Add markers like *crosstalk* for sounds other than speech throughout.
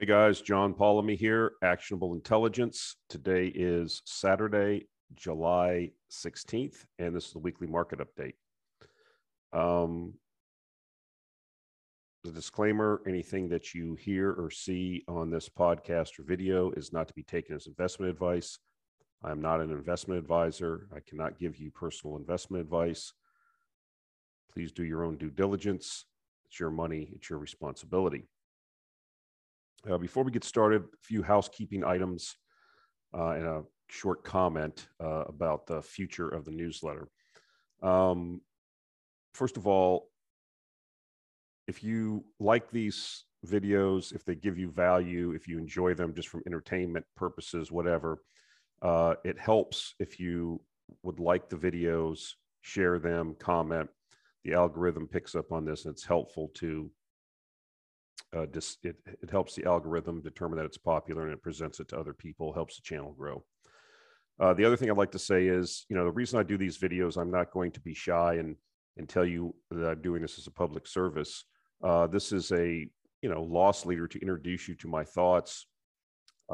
Hey guys, John Polomny here, Actionable Intelligence. Today is Saturday, July 16th, and this is the weekly market update. Um, the disclaimer anything that you hear or see on this podcast or video is not to be taken as investment advice. I am not an investment advisor. I cannot give you personal investment advice. Please do your own due diligence. It's your money, it's your responsibility. Uh, before we get started, a few housekeeping items uh, and a short comment uh, about the future of the newsletter. Um, first of all, if you like these videos, if they give you value, if you enjoy them just from entertainment purposes, whatever, uh, it helps if you would like the videos, share them, comment. The algorithm picks up on this and it's helpful to uh, dis, it, it helps the algorithm determine that it's popular and it presents it to other people, helps the channel grow. Uh, the other thing I'd like to say is, you know, the reason I do these videos, I'm not going to be shy and and tell you that I'm doing this as a public service. Uh, this is a you know loss leader to introduce you to my thoughts,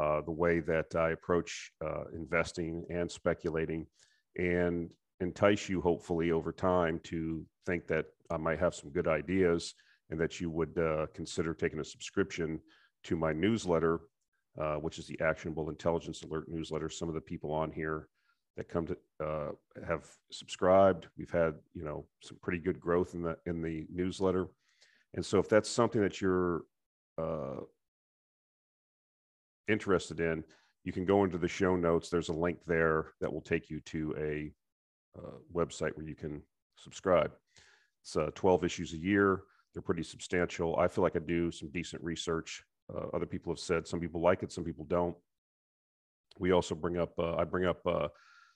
uh, the way that I approach uh, investing and speculating, and entice you hopefully over time to think that I might have some good ideas and that you would uh, consider taking a subscription to my newsletter, uh, which is the Actionable Intelligence Alert newsletter. Some of the people on here that come to uh, have subscribed. We've had you know some pretty good growth in the in the newsletter, and so if that's something that you're uh, interested in, you can go into the show notes. There's a link there that will take you to a uh, website where you can subscribe. It's uh, 12 issues a year. They're pretty substantial. I feel like I do some decent research. Uh, other people have said some people like it, some people don't. We also bring up, uh, I bring up uh,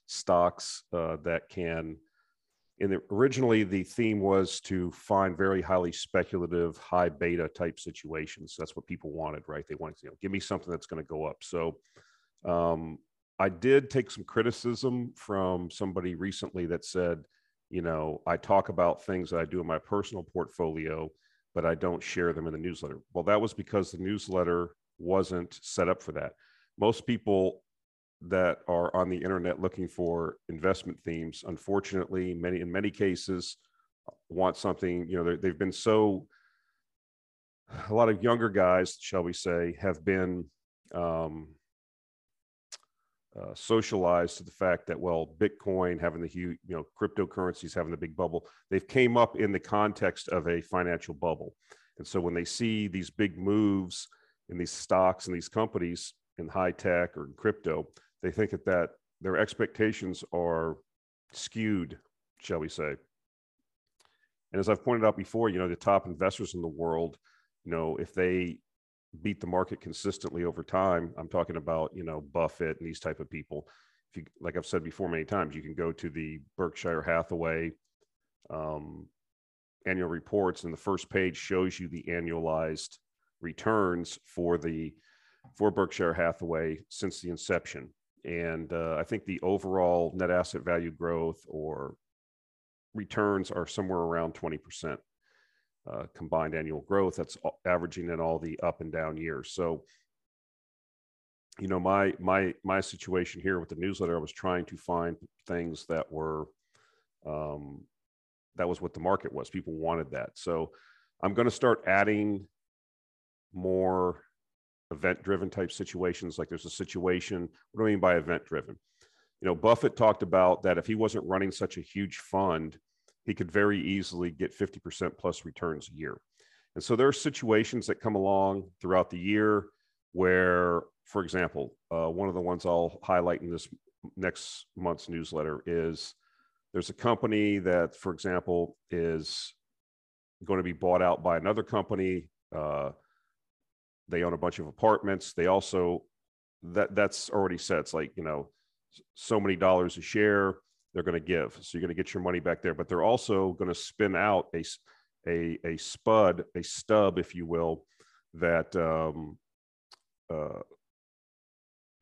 stocks uh, that can, in the, originally the theme was to find very highly speculative, high beta type situations. That's what people wanted, right? They wanted, you know, give me something that's going to go up. So um, I did take some criticism from somebody recently that said, you know, I talk about things that I do in my personal portfolio, but I don't share them in the newsletter. Well, that was because the newsletter wasn't set up for that. Most people that are on the internet looking for investment themes, unfortunately, many in many cases want something, you know, they've been so a lot of younger guys, shall we say, have been um, uh, socialized to the fact that well bitcoin having the huge you know cryptocurrencies having the big bubble they've came up in the context of a financial bubble. And so when they see these big moves in these stocks and these companies in high tech or in crypto they think that that their expectations are skewed shall we say. And as i've pointed out before you know the top investors in the world you know if they beat the market consistently over time i'm talking about you know buffett and these type of people. If you like i've said before many times you can go to the berkshire hathaway um, annual reports and the first page shows you the annualized returns for the for berkshire hathaway since the inception. And uh, i think the overall net asset value growth or returns are somewhere around 20% uh, combined annual growth. That's averaging in all the up and down years. So, you know, my my my situation here with the newsletter, I was trying to find things that were, um, that was what the market was. People wanted that. So, I'm going to start adding more event-driven type situations. Like there's a situation. What do I mean by event-driven? You know, Buffett talked about that if he wasn't running such a huge fund he could very easily get 50% plus returns a year. And so there are situations that come along throughout the year where, for example, uh, one of the ones I'll highlight in this next month's newsletter is there's a company that, for example, is going to be bought out by another company. Uh, they own a bunch of apartments. They also that that's already set. It's like you know, so many dollars a share they're going to give. So you're going to get your money back there, but they're also going to spin out a, a, a spud, a stub, if you will, that um, uh,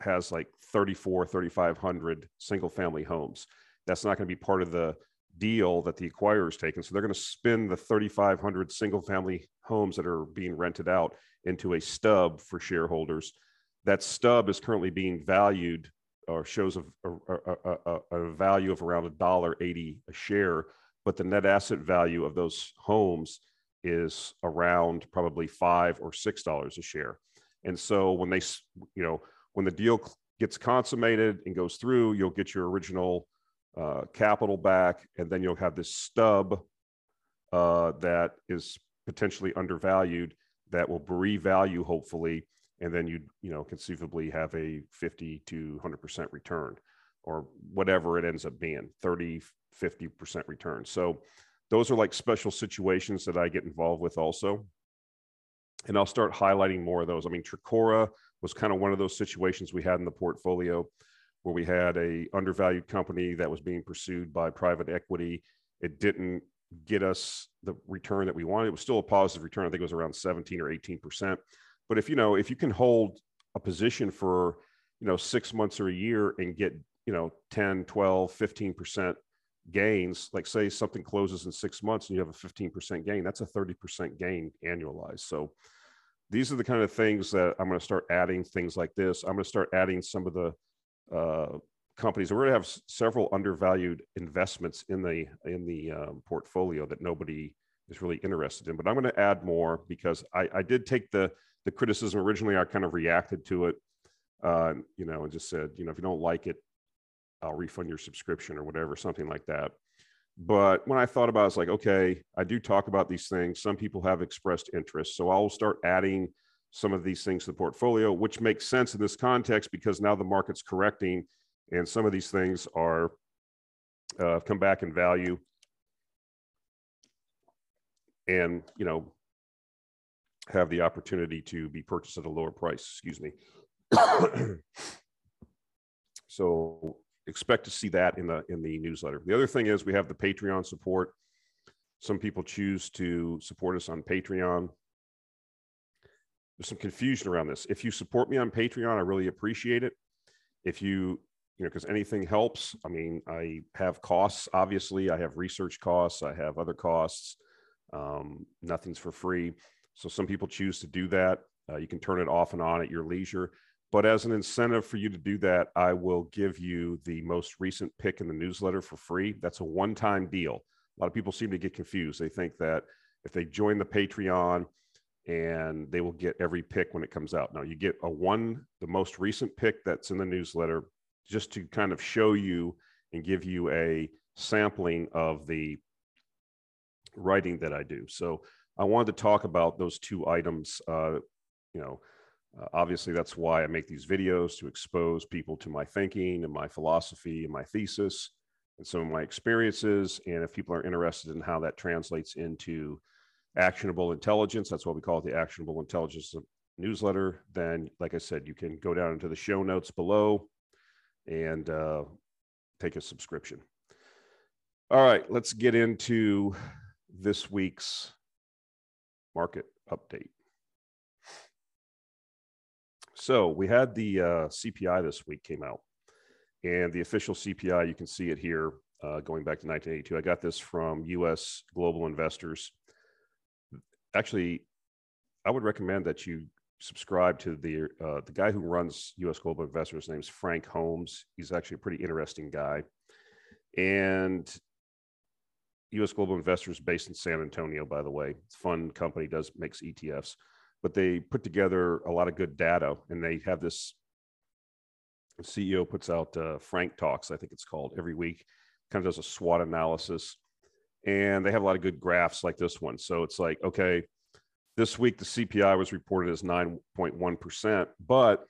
has like 34, 3,500 single family homes. That's not going to be part of the deal that the acquirer is taking. So they're going to spin the 3,500 single family homes that are being rented out into a stub for shareholders. That stub is currently being valued or shows a, a, a, a value of around a dollar eighty a share, but the net asset value of those homes is around probably five or six dollars a share. And so when they, you know, when the deal gets consummated and goes through, you'll get your original uh, capital back, and then you'll have this stub uh, that is potentially undervalued that will revalue hopefully, and then you you know conceivably have a 50 to 100% return or whatever it ends up being 30 50% return so those are like special situations that i get involved with also and i'll start highlighting more of those i mean Trecora was kind of one of those situations we had in the portfolio where we had a undervalued company that was being pursued by private equity. It didn't get us the return that we wanted. It was still a positive return. I think it was around 17 or 18 percent. But if you know, if you can hold a position for you know six months or a year and get you know 10, 12, 15 percent gains, like say something closes in six months and you have a 15 percent gain, that's a 30 percent gain annualized. So these are the kind of things that I'm going to start adding things like this. I'm going to start adding some of the uh, companies. We're going to have several undervalued investments in the in the um, portfolio that nobody is really interested in. But I'm going to add more because I, I did take the the criticism originally. I kind of reacted to it, uh, you know, and just said, you know, if you don't like it, I'll refund your subscription or whatever, something like that. But when I thought about it, it's like, okay, I do talk about these things. Some people have expressed interest. So I'll start adding some of these things to the portfolio, which makes sense in this context because now the market's correcting and some of these things are uh, come back in value and you know have the opportunity to be purchased at a lower price excuse me *coughs* so expect to see that in the in the newsletter the other thing is we have the patreon support some people choose to support us on patreon there's some confusion around this. If you support me on Patreon, I really appreciate it. If you, you know, because anything helps. I mean, I have costs, obviously, I have research costs, I have other costs. Um, nothing's for free. So some people choose to do that. Uh, you can turn it off and on at your leisure. But as an incentive for you to do that, I will give you the most recent pick in the newsletter for free. That's a one time deal. A lot of people seem to get confused. They think that if they join the Patreon, and they will get every pick when it comes out. Now you get a one, the most recent pick that's in the newsletter, just to kind of show you and give you a sampling of the writing that I do. So I wanted to talk about those two items. Uh, you know, uh, obviously that's why I make these videos to expose people to my thinking and my philosophy and my thesis and some of my experiences. And if people are interested in how that translates into actionable intelligence. That's what we call it the actionable intelligence newsletter. Then, like I said, you can go down into the show notes below and uh, take a subscription. All right, let's get into this week's market update. So we had the uh, CPI this week came out, and the official CPI, you can see it here uh, going back to 1982. I got this from US Global Investors actually, I would recommend that you subscribe to the uh, the guy who runs U.S. Global Investors. His name's Frank Holmes. He's actually a pretty interesting guy, and U.S. Global Investors based in San Antonio. By the way, it's fun company does makes ETFs, but they put together a lot of good data, and they have this. CEO puts out uh, Frank Talks, I think it's called, every week. Kind of does a SWOT analysis and they have a lot of good graphs like this one. So it's like, okay, this week the CPI was reported as 9.1%, but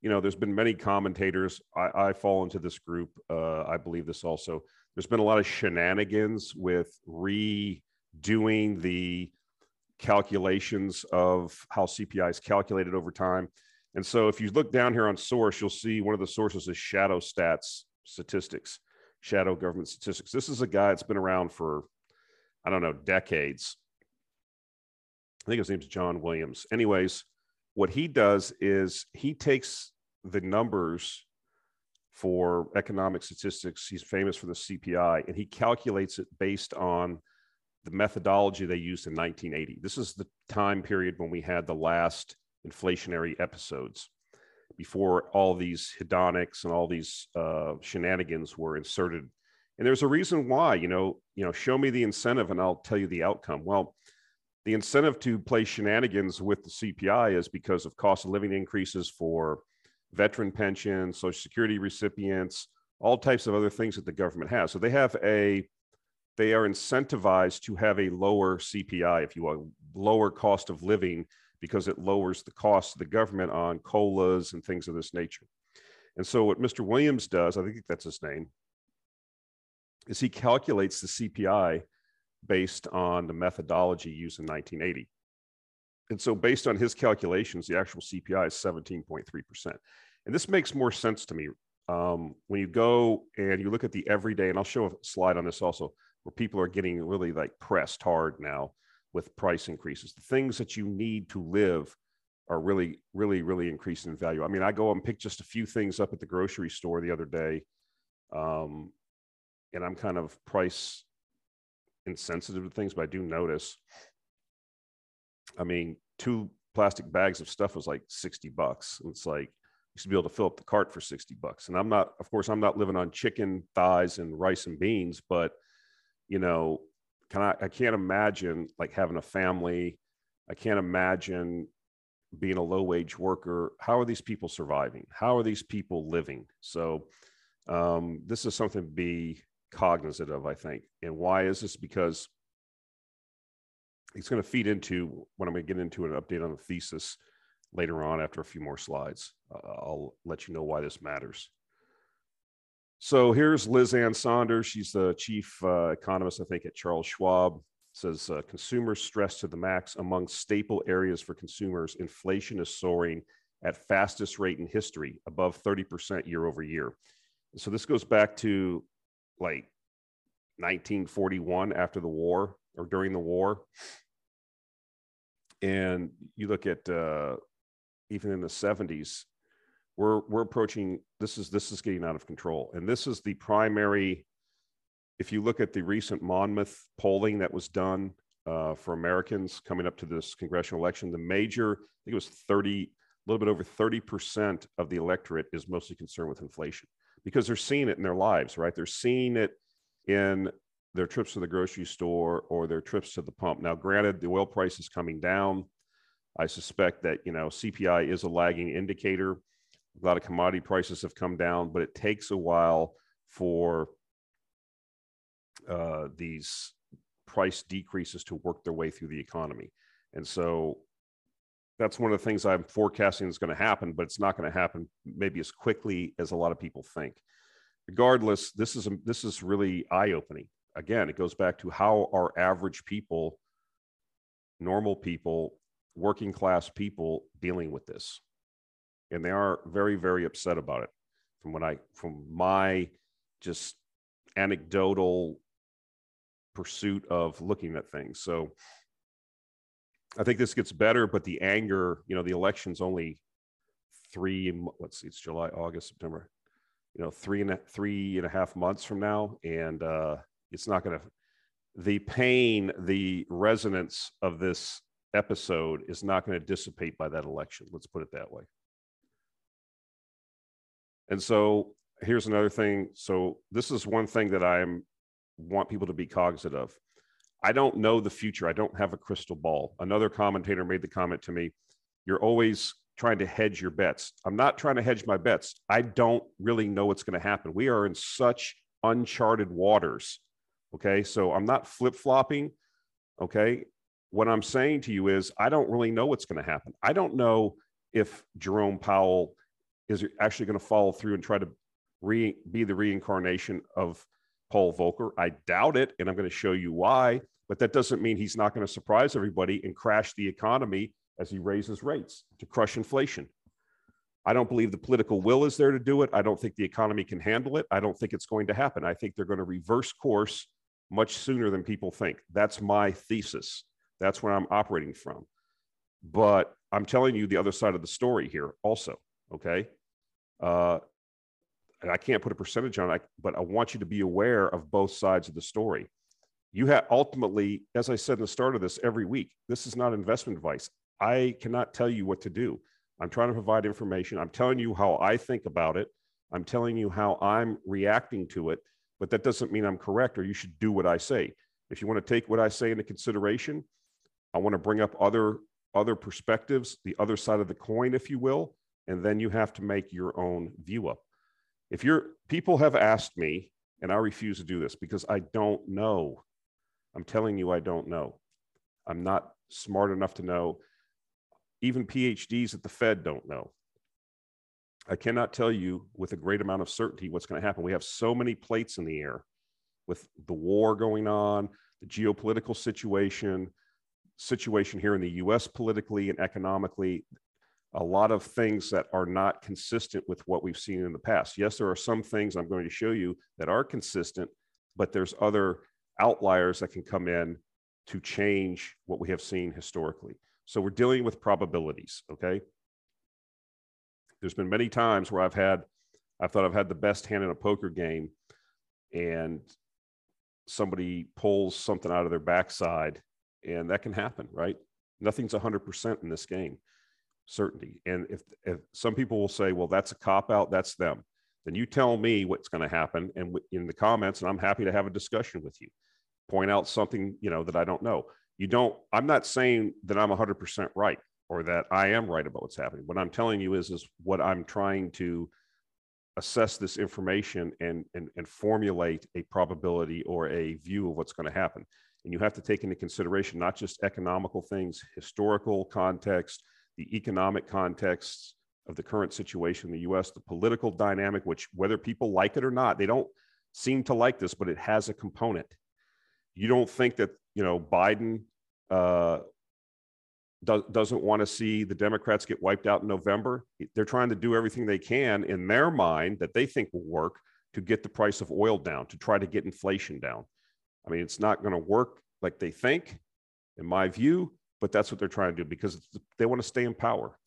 you know, there's been many commentators. I, I fall into this group. Uh, I believe this also. There's been a lot of shenanigans with redoing the calculations of how CPI is calculated over time. And so if you look down here on source, you'll see one of the sources is Shadow Stats statistics shadow government statistics. This is a guy that's been around for, I don't know, decades. I think his name's John Williams. Anyways, what he does is he takes the numbers for economic statistics. He's famous for the CPI, and he calculates it based on the methodology they used in 1980. This is the time period when we had the last inflationary episodes before all these hedonics and all these uh, shenanigans were inserted. And there's a reason why, you know, you know, show me the incentive and I'll tell you the outcome. Well, the incentive to play shenanigans with the CPI is because of cost of living increases for veteran pensions, social security recipients, all types of other things that the government has. So they have a they are incentivized to have a lower CPI, if you will, lower cost of living because it lowers the cost of the government on colas and things of this nature. And so what Mr. Williams does, I think that's his name, is he calculates the CPI based on the methodology used in 1980. And so based on his calculations, the actual CPI is 17.3%. And this makes more sense to me. Um, when you go and you look at the everyday, and I'll show a slide on this also, where people are getting really like pressed hard now with price increases. The things that you need to live are really, really, really increasing in value. I mean, I go and pick just a few things up at the grocery store the other day, um, and I'm kind of price insensitive to things, but I do notice. I mean, two plastic bags of stuff was like 60 bucks. It's like you should be able to fill up the cart for 60 bucks. And I'm not, of course, I'm not living on chicken thighs and rice and beans, but you know, can I, I can't imagine like having a family. I can't imagine being a low wage worker. How are these people surviving? How are these people living? So, um, this is something to be cognizant of, I think. And why is this? Because it's going to feed into what I'm going to get into an update on the thesis later on after a few more slides. Uh, I'll let you know why this matters. So here's Liz Ann Sonders. She's the chief uh, economist, I think, at Charles Schwab. Says uh, consumer stress to the max among staple areas for consumers. Inflation is soaring at fastest rate in history, above 30% year over year. So this goes back to like 1941 after the war or during the war. And you look at uh, even in the 70s, we're we're approaching this is this is getting out of control. And this is the primary if you look at the recent monmouth polling that was done uh, for americans coming up to this congressional election the major i think it was 30 a little bit over 30% of the electorate is mostly concerned with inflation because they're seeing it in their lives right? They're seeing it in their trips to the grocery store or their trips to the pump now granted the oil price is coming down i suspect that you know cpi is a lagging indicator a lot of commodity prices have come down, but it takes a while for uh, these price decreases to work their way through the economy. And so that's one of the things I'm forecasting is going to happen, but it's not going to happen maybe as quickly as a lot of people think. Regardless, this is this is really eye-opening. Again, it goes back to how are average people, normal people, working class people dealing with this? And they are very very upset about it. From what i from my just anecdotal pursuit of looking at things. So i think this gets better but the anger you know the election's only three let's see it's july august september you know three and a, three and a half months from now. And uh it's not going to the pain the resonance of this episode is not going to dissipate by that election let's put it that way and so here's another thing. So this is one thing that I want people to be cognizant of. I don't know the future. I don't have a crystal ball. Another commentator made the comment to me, you're always trying to hedge your bets. I'm not trying to hedge my bets. I don't really know what's going to happen. We are in such uncharted waters. Okay. So I'm not flip flopping. Okay. What I'm saying to you is, I don't really know what's going to happen. I don't know if Jerome Powell is actually going to follow through and try to re- be the reincarnation of Paul Volcker. I doubt it, and I'm going to show you why. But that doesn't mean he's not going to surprise everybody and crash the economy as he raises rates to crush inflation. I don't believe the political will is there to do it. I don't think the economy can handle it. I don't think it's going to happen. I think they're going to reverse course much sooner than people think. That's my thesis. That's where I'm operating from. But I'm telling you the other side of the story here also. Okay. Uh, and I can't put a percentage on it, but I want you to be aware of both sides of the story. You have ultimately, as I said in the start of this, every week, this is not investment advice. I cannot tell you what to do. I'm trying to provide information. I'm telling you how I think about it. I'm telling you how I'm reacting to it, but that doesn't mean I'm correct or you should do what I say. If you want to take what I say into consideration, I want to bring up other other perspectives, the other side of the coin, if you will, and then you have to make your own view up. If you're people have asked me, and I refuse to do this because I don't know. I'm telling you, I don't know. I'm not smart enough to know. Even PhDs at the Fed don't know. I cannot tell you with a great amount of certainty what's going to happen. We have so many plates in the air with the war going on, the geopolitical situation, situation here in the US politically and economically, a lot of things that are not consistent with what we've seen in the past. Yes, there are some things I'm going to show you that are consistent, but there's other outliers that can come in to change what we have seen historically. So we're dealing with probabilities, okay? There's been many times where I've had, I thought I've had the best hand in a poker game, and somebody pulls something out of their backside, and that can happen, right? Nothing's 100% in this game, certainty. And if, if some people will say, well, that's a cop out, that's them, then you tell me what's going to happen and in the comments, and I'm happy to have a discussion with you. Point out something, you know, that I don't know. You don't, I'm not saying that I'm 100% right or that I am right about what's happening. What I'm telling you is, is what I'm trying to assess this information and, and, and formulate a probability or a view of what's going to happen. And you have to take into consideration not just economical things, historical context, the economic context of the current situation in the US, the political dynamic, which whether people like it or not, they don't seem to like this, but it has a component. You don't think that, you know, Biden uh, do, doesn't want to see the Democrats get wiped out in November. They're trying to do everything they can in their mind that they think will work to get the price of oil down, to try to get inflation down. I mean, it's not going to work like they think, in my view, but that's what they're trying to do because they want to stay in power.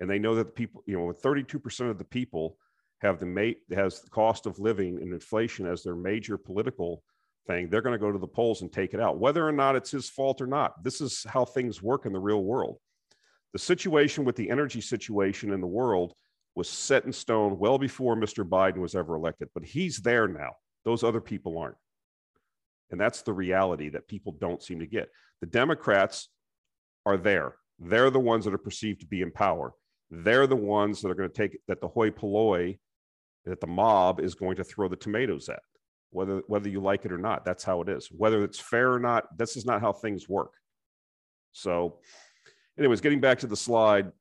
And they know that the people, you know, 32% of the people have the mate has the cost of living and inflation as their major political thing, they're going to go to the polls and take it out, whether or not it's his fault or not. This is how things work in the real world. The situation with the energy situation in the world was set in stone well before Mr. Biden was ever elected, but he's there now. Those other people aren't. And that's the reality that people don't seem to get. The Democrats are there. They're the ones that are perceived to be in power. They're the ones that are going to take that the hoi polloi, that the mob is going to throw the tomatoes at whether whether you like it or not that's how it is. Whether it's fair or not this is not how things work. So anyways getting back to the slide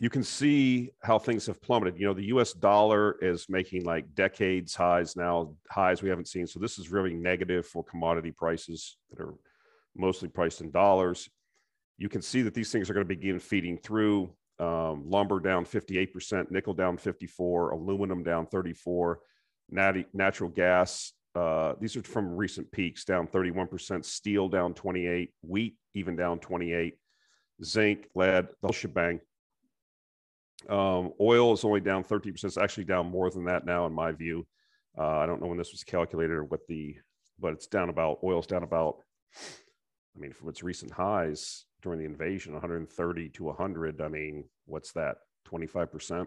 you can see how things have plummeted. You know the us dollar is making like decades highs now highs we haven't seen. So this is really negative for commodity prices that are mostly priced in dollars. You can see that these things are going to begin feeding through. Um, lumber down 58% nickel down 54 aluminum down 34 natty, natural gas. Uh, these are from recent peaks, down 31%. Steel down 28. Wheat even down 28. Zinc, lead, the whole shebang. Um, oil is only down 13%. It's actually down more than that now, in my view. Uh, I don't know when this was calculated or what the, but it's down about, oil's down about, I mean, from its recent highs during the invasion, 130 to 100. I mean, what's that? 25%?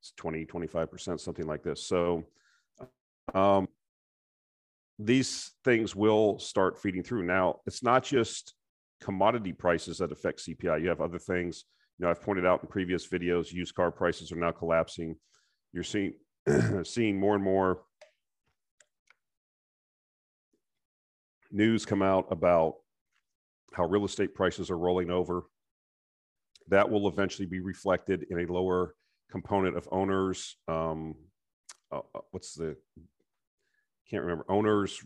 It's 20, 25%, something like this. So um, these things will start feeding through. Now, it's not just commodity prices that affect CPI. You have other things. You know, I've pointed out in previous videos, used car prices are now collapsing. You're seeing *clears throat* seeing more and more news come out about how real estate prices are rolling over. That will eventually be reflected in a lower component of owners. Um, uh, uh what's the can't remember owners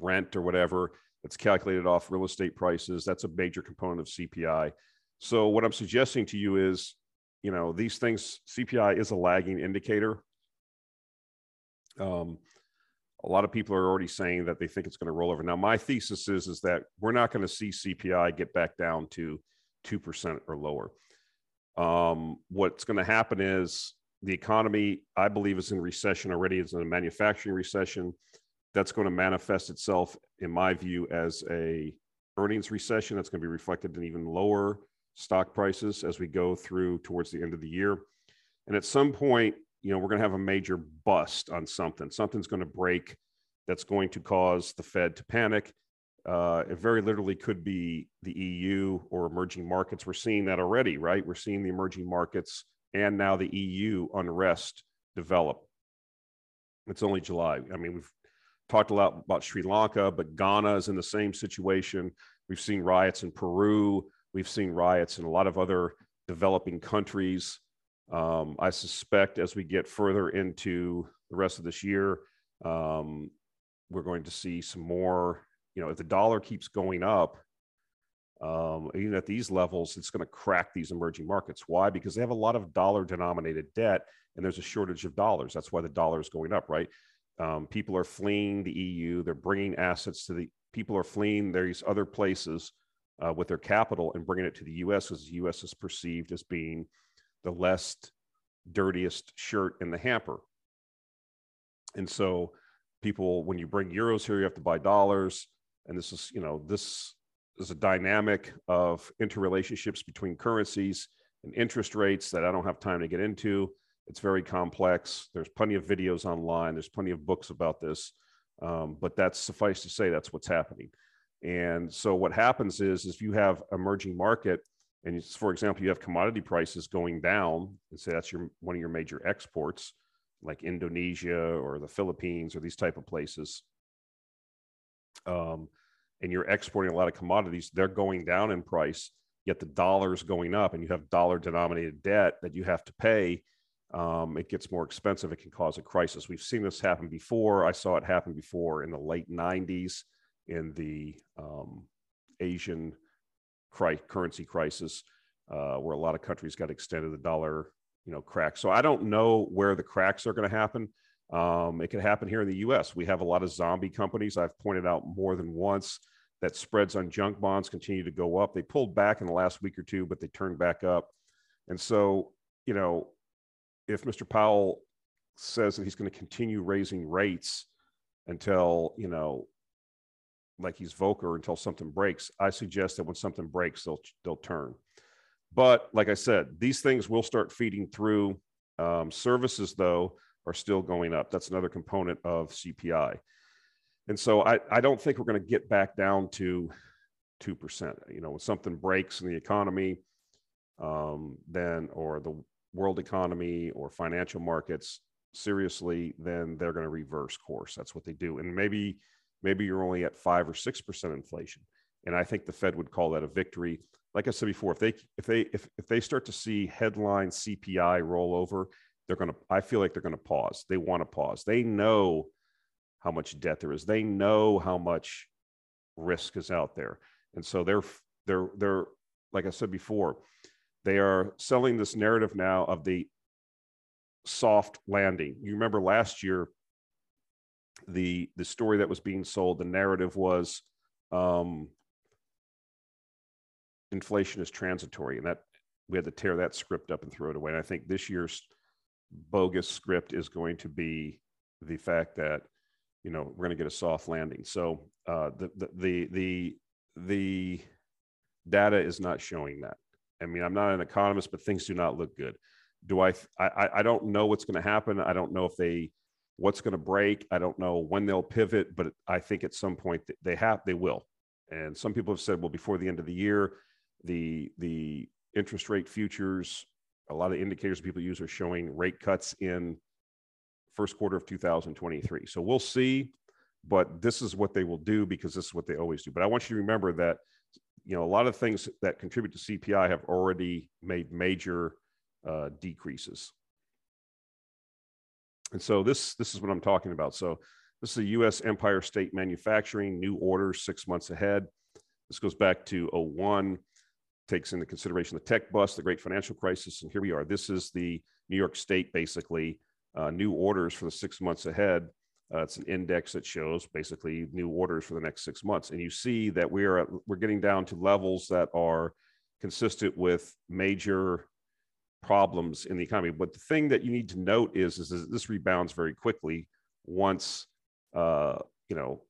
rent or whatever that's calculated off real estate prices that's a major component of cpi so what i'm suggesting to you is you know these things cpi is a lagging indicator. Um, a lot of people are already saying that they think it's going to roll over. Now my thesis is is that we're not going to see cpi get back down to 2% or lower. Um, what's going to happen is the economy, I believe, is in recession already. It's in a manufacturing recession. That's going to manifest itself, in my view, as a earnings recession. That's going to be reflected in even lower stock prices as we go through towards the end of the year. And at some point, you know, we're going to have a major bust on something. Something's going to break that's going to cause the Fed to panic. Uh, it very literally could be the EU or emerging markets. We're seeing that already, right? We're seeing the emerging markets and now the EU unrest develop. It's only July. I mean, we've talked a lot about Sri Lanka, but Ghana is in the same situation. We've seen riots in Peru. We've seen riots in a lot of other developing countries. Um, I suspect as we get further into the rest of this year, um, we're going to see some more. You know, if the dollar keeps going up, um, even at these levels, it's going to crack these emerging markets. Why? Because they have a lot of dollar denominated debt and there's a shortage of dollars. That's why the dollar is going up, right? Um, people are fleeing the EU. They're bringing assets to the people are fleeing these other places uh, with their capital and bringing it to the US because the US is perceived as being the less dirtiest shirt in the hamper. And so people, when you bring euros here, you have to buy dollars. And this is, you know, this is a dynamic of interrelationships between currencies and interest rates that I don't have time to get into. It's very complex. There's plenty of videos online. There's plenty of books about this. Um, but that's suffice to say, that's what's happening. And so what happens is, if you have emerging market, and for example, you have commodity prices going down, and say that's your one of your major exports, like Indonesia or the Philippines or these type of places. Um, and you're exporting a lot of commodities, they're going down in price, yet the dollar's going up, and you have dollar denominated debt that you have to pay. Um, it gets more expensive. It can cause a crisis. We've seen this happen before. I saw it happen before in the late 90s in the um, Asian cri- currency crisis, uh, where a lot of countries got extended the dollar, you know, crack. So I don't know where the cracks are going to happen. Um, it could happen here in the U.S. We have a lot of zombie companies. I've pointed out more than once that spreads on junk bonds continue to go up. They pulled back in the last week or two, but they turned back up. And so, you know, if Mr. Powell says that he's going to continue raising rates until, you know, like he's Volcker until something breaks, I suggest that when something breaks, they'll they'll turn. But like I said, these things will start feeding through. Um, services, though, are still going up. That's another component of CPI. And so I, I don't think we're going to get back down to 2%. You know, when something breaks in the economy, um, then, or the world economy or financial markets, seriously, then they're going to reverse course. That's what they do. And maybe, maybe you're only at five or 6% inflation. And I think the Fed would call that a victory. Like I said before, if they, if they, if, if they start to see headline CPI roll over, they're going to, I feel like they're going to pause. They want to pause. They know how much debt there is. They know how much risk is out there. And so they're, they're, they're, like I said before, they are selling this narrative now of the soft landing. You remember last year, the the story that was being sold, the narrative was um, inflation is transitory, and that we had to tear that script up and throw it away. And I think this year's bogus script is going to be the fact that you know we're going to get a soft landing. So uh, the, the the the the data is not showing that. I mean, I'm not an economist, but things do not look good. Do I? I, I don't know what's going to happen. I don't know if they what's going to break. I don't know when they'll pivot, but I think at some point they have they will. And some people have said, well, before the end of the year, the the interest rate futures a lot of indicators people use are showing rate cuts in first quarter of 2023. So we'll see, but this is what they will do because this is what they always do. But I want you to remember that you know a lot of things that contribute to CPI have already made major uh, decreases. And so this this is what I'm talking about. So this is the U.S. Empire State Manufacturing new orders six months ahead. This goes back to 01 takes into consideration the tech bust, the great financial crisis, and here we are. This is the New York State basically uh, new orders for the six months ahead. Uh, it's an index that shows basically new orders for the next six months, and you see that we are we're getting down to levels that are consistent with major problems in the economy. But the thing that you need to note is, is, is this rebounds very quickly once, uh, you know,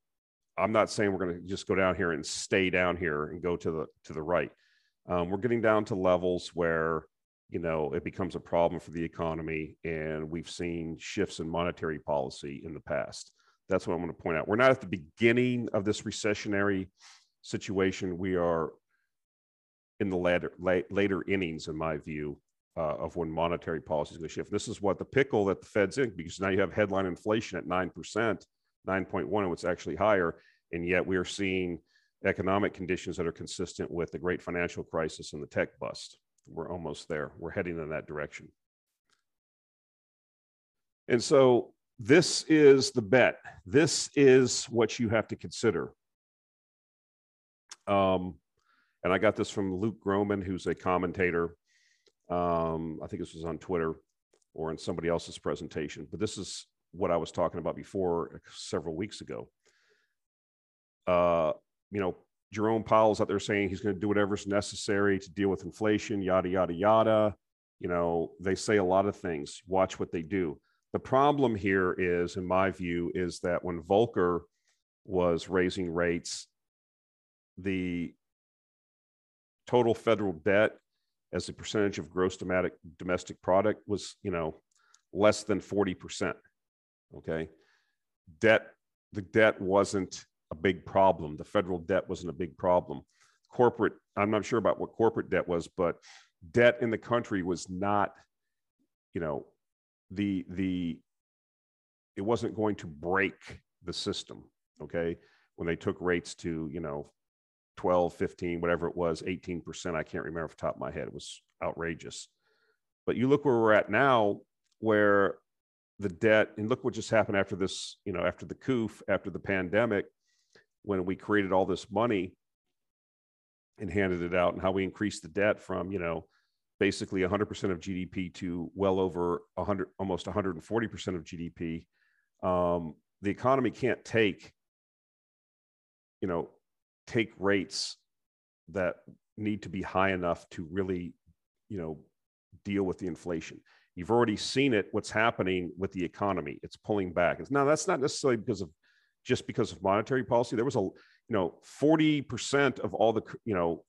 I'm not saying we're going to just go down here and stay down here and go to the to the right. Um, we're getting down to levels where you know it becomes a problem for the economy, and we've seen shifts in monetary policy in the past. That's what I'm going to point out. We're not at the beginning of this recessionary situation. We are in the later late, later innings, in my view, uh, of when monetary policy is going to shift. This is what the pickle that the Fed's in, because now you have headline inflation at nine percent 9.1 and it's actually higher. And yet we are seeing economic conditions that are consistent with the great financial crisis and the tech bust. We're almost there. We're heading in that direction. And so this is the bet. This is what you have to consider. Um, and I got this from Luke Gromen, who's a commentator. Um, I think this was on Twitter or in somebody else's presentation, but this is what I was talking about before several weeks ago. Uh, you know, Jerome Powell's out there saying he's going to do whatever's necessary to deal with inflation, yada, yada, yada. You know, they say a lot of things. Watch what they do. The problem here is, in my view, is that when Volcker was raising rates, the total federal debt as a percentage of gross domestic domestic product was, you know, less than 40%. Okay. Debt, the debt wasn't a big problem. The federal debt wasn't a big problem. Corporate, I'm not sure about what corporate debt was, but debt in the country was not, you know, the, the, it wasn't going to break the system. Okay. When they took rates to, you know, 12, 15, whatever it was, 18%. I can't remember off the top of my head. It was outrageous. But you look where we're at now, where the debt and look what just happened after this you know after the coup after the pandemic when we created all this money and handed it out and how we increased the debt from you know basically 100% of gdp to well over 100 almost 140% of gdp um, the economy can't take you know take rates that need to be high enough to really you know deal with the inflation You've already seen it, what's happening with the economy. It's pulling back. It's, now, that's not necessarily because of just because of monetary policy. There was a, you know, 40% of all the, you know,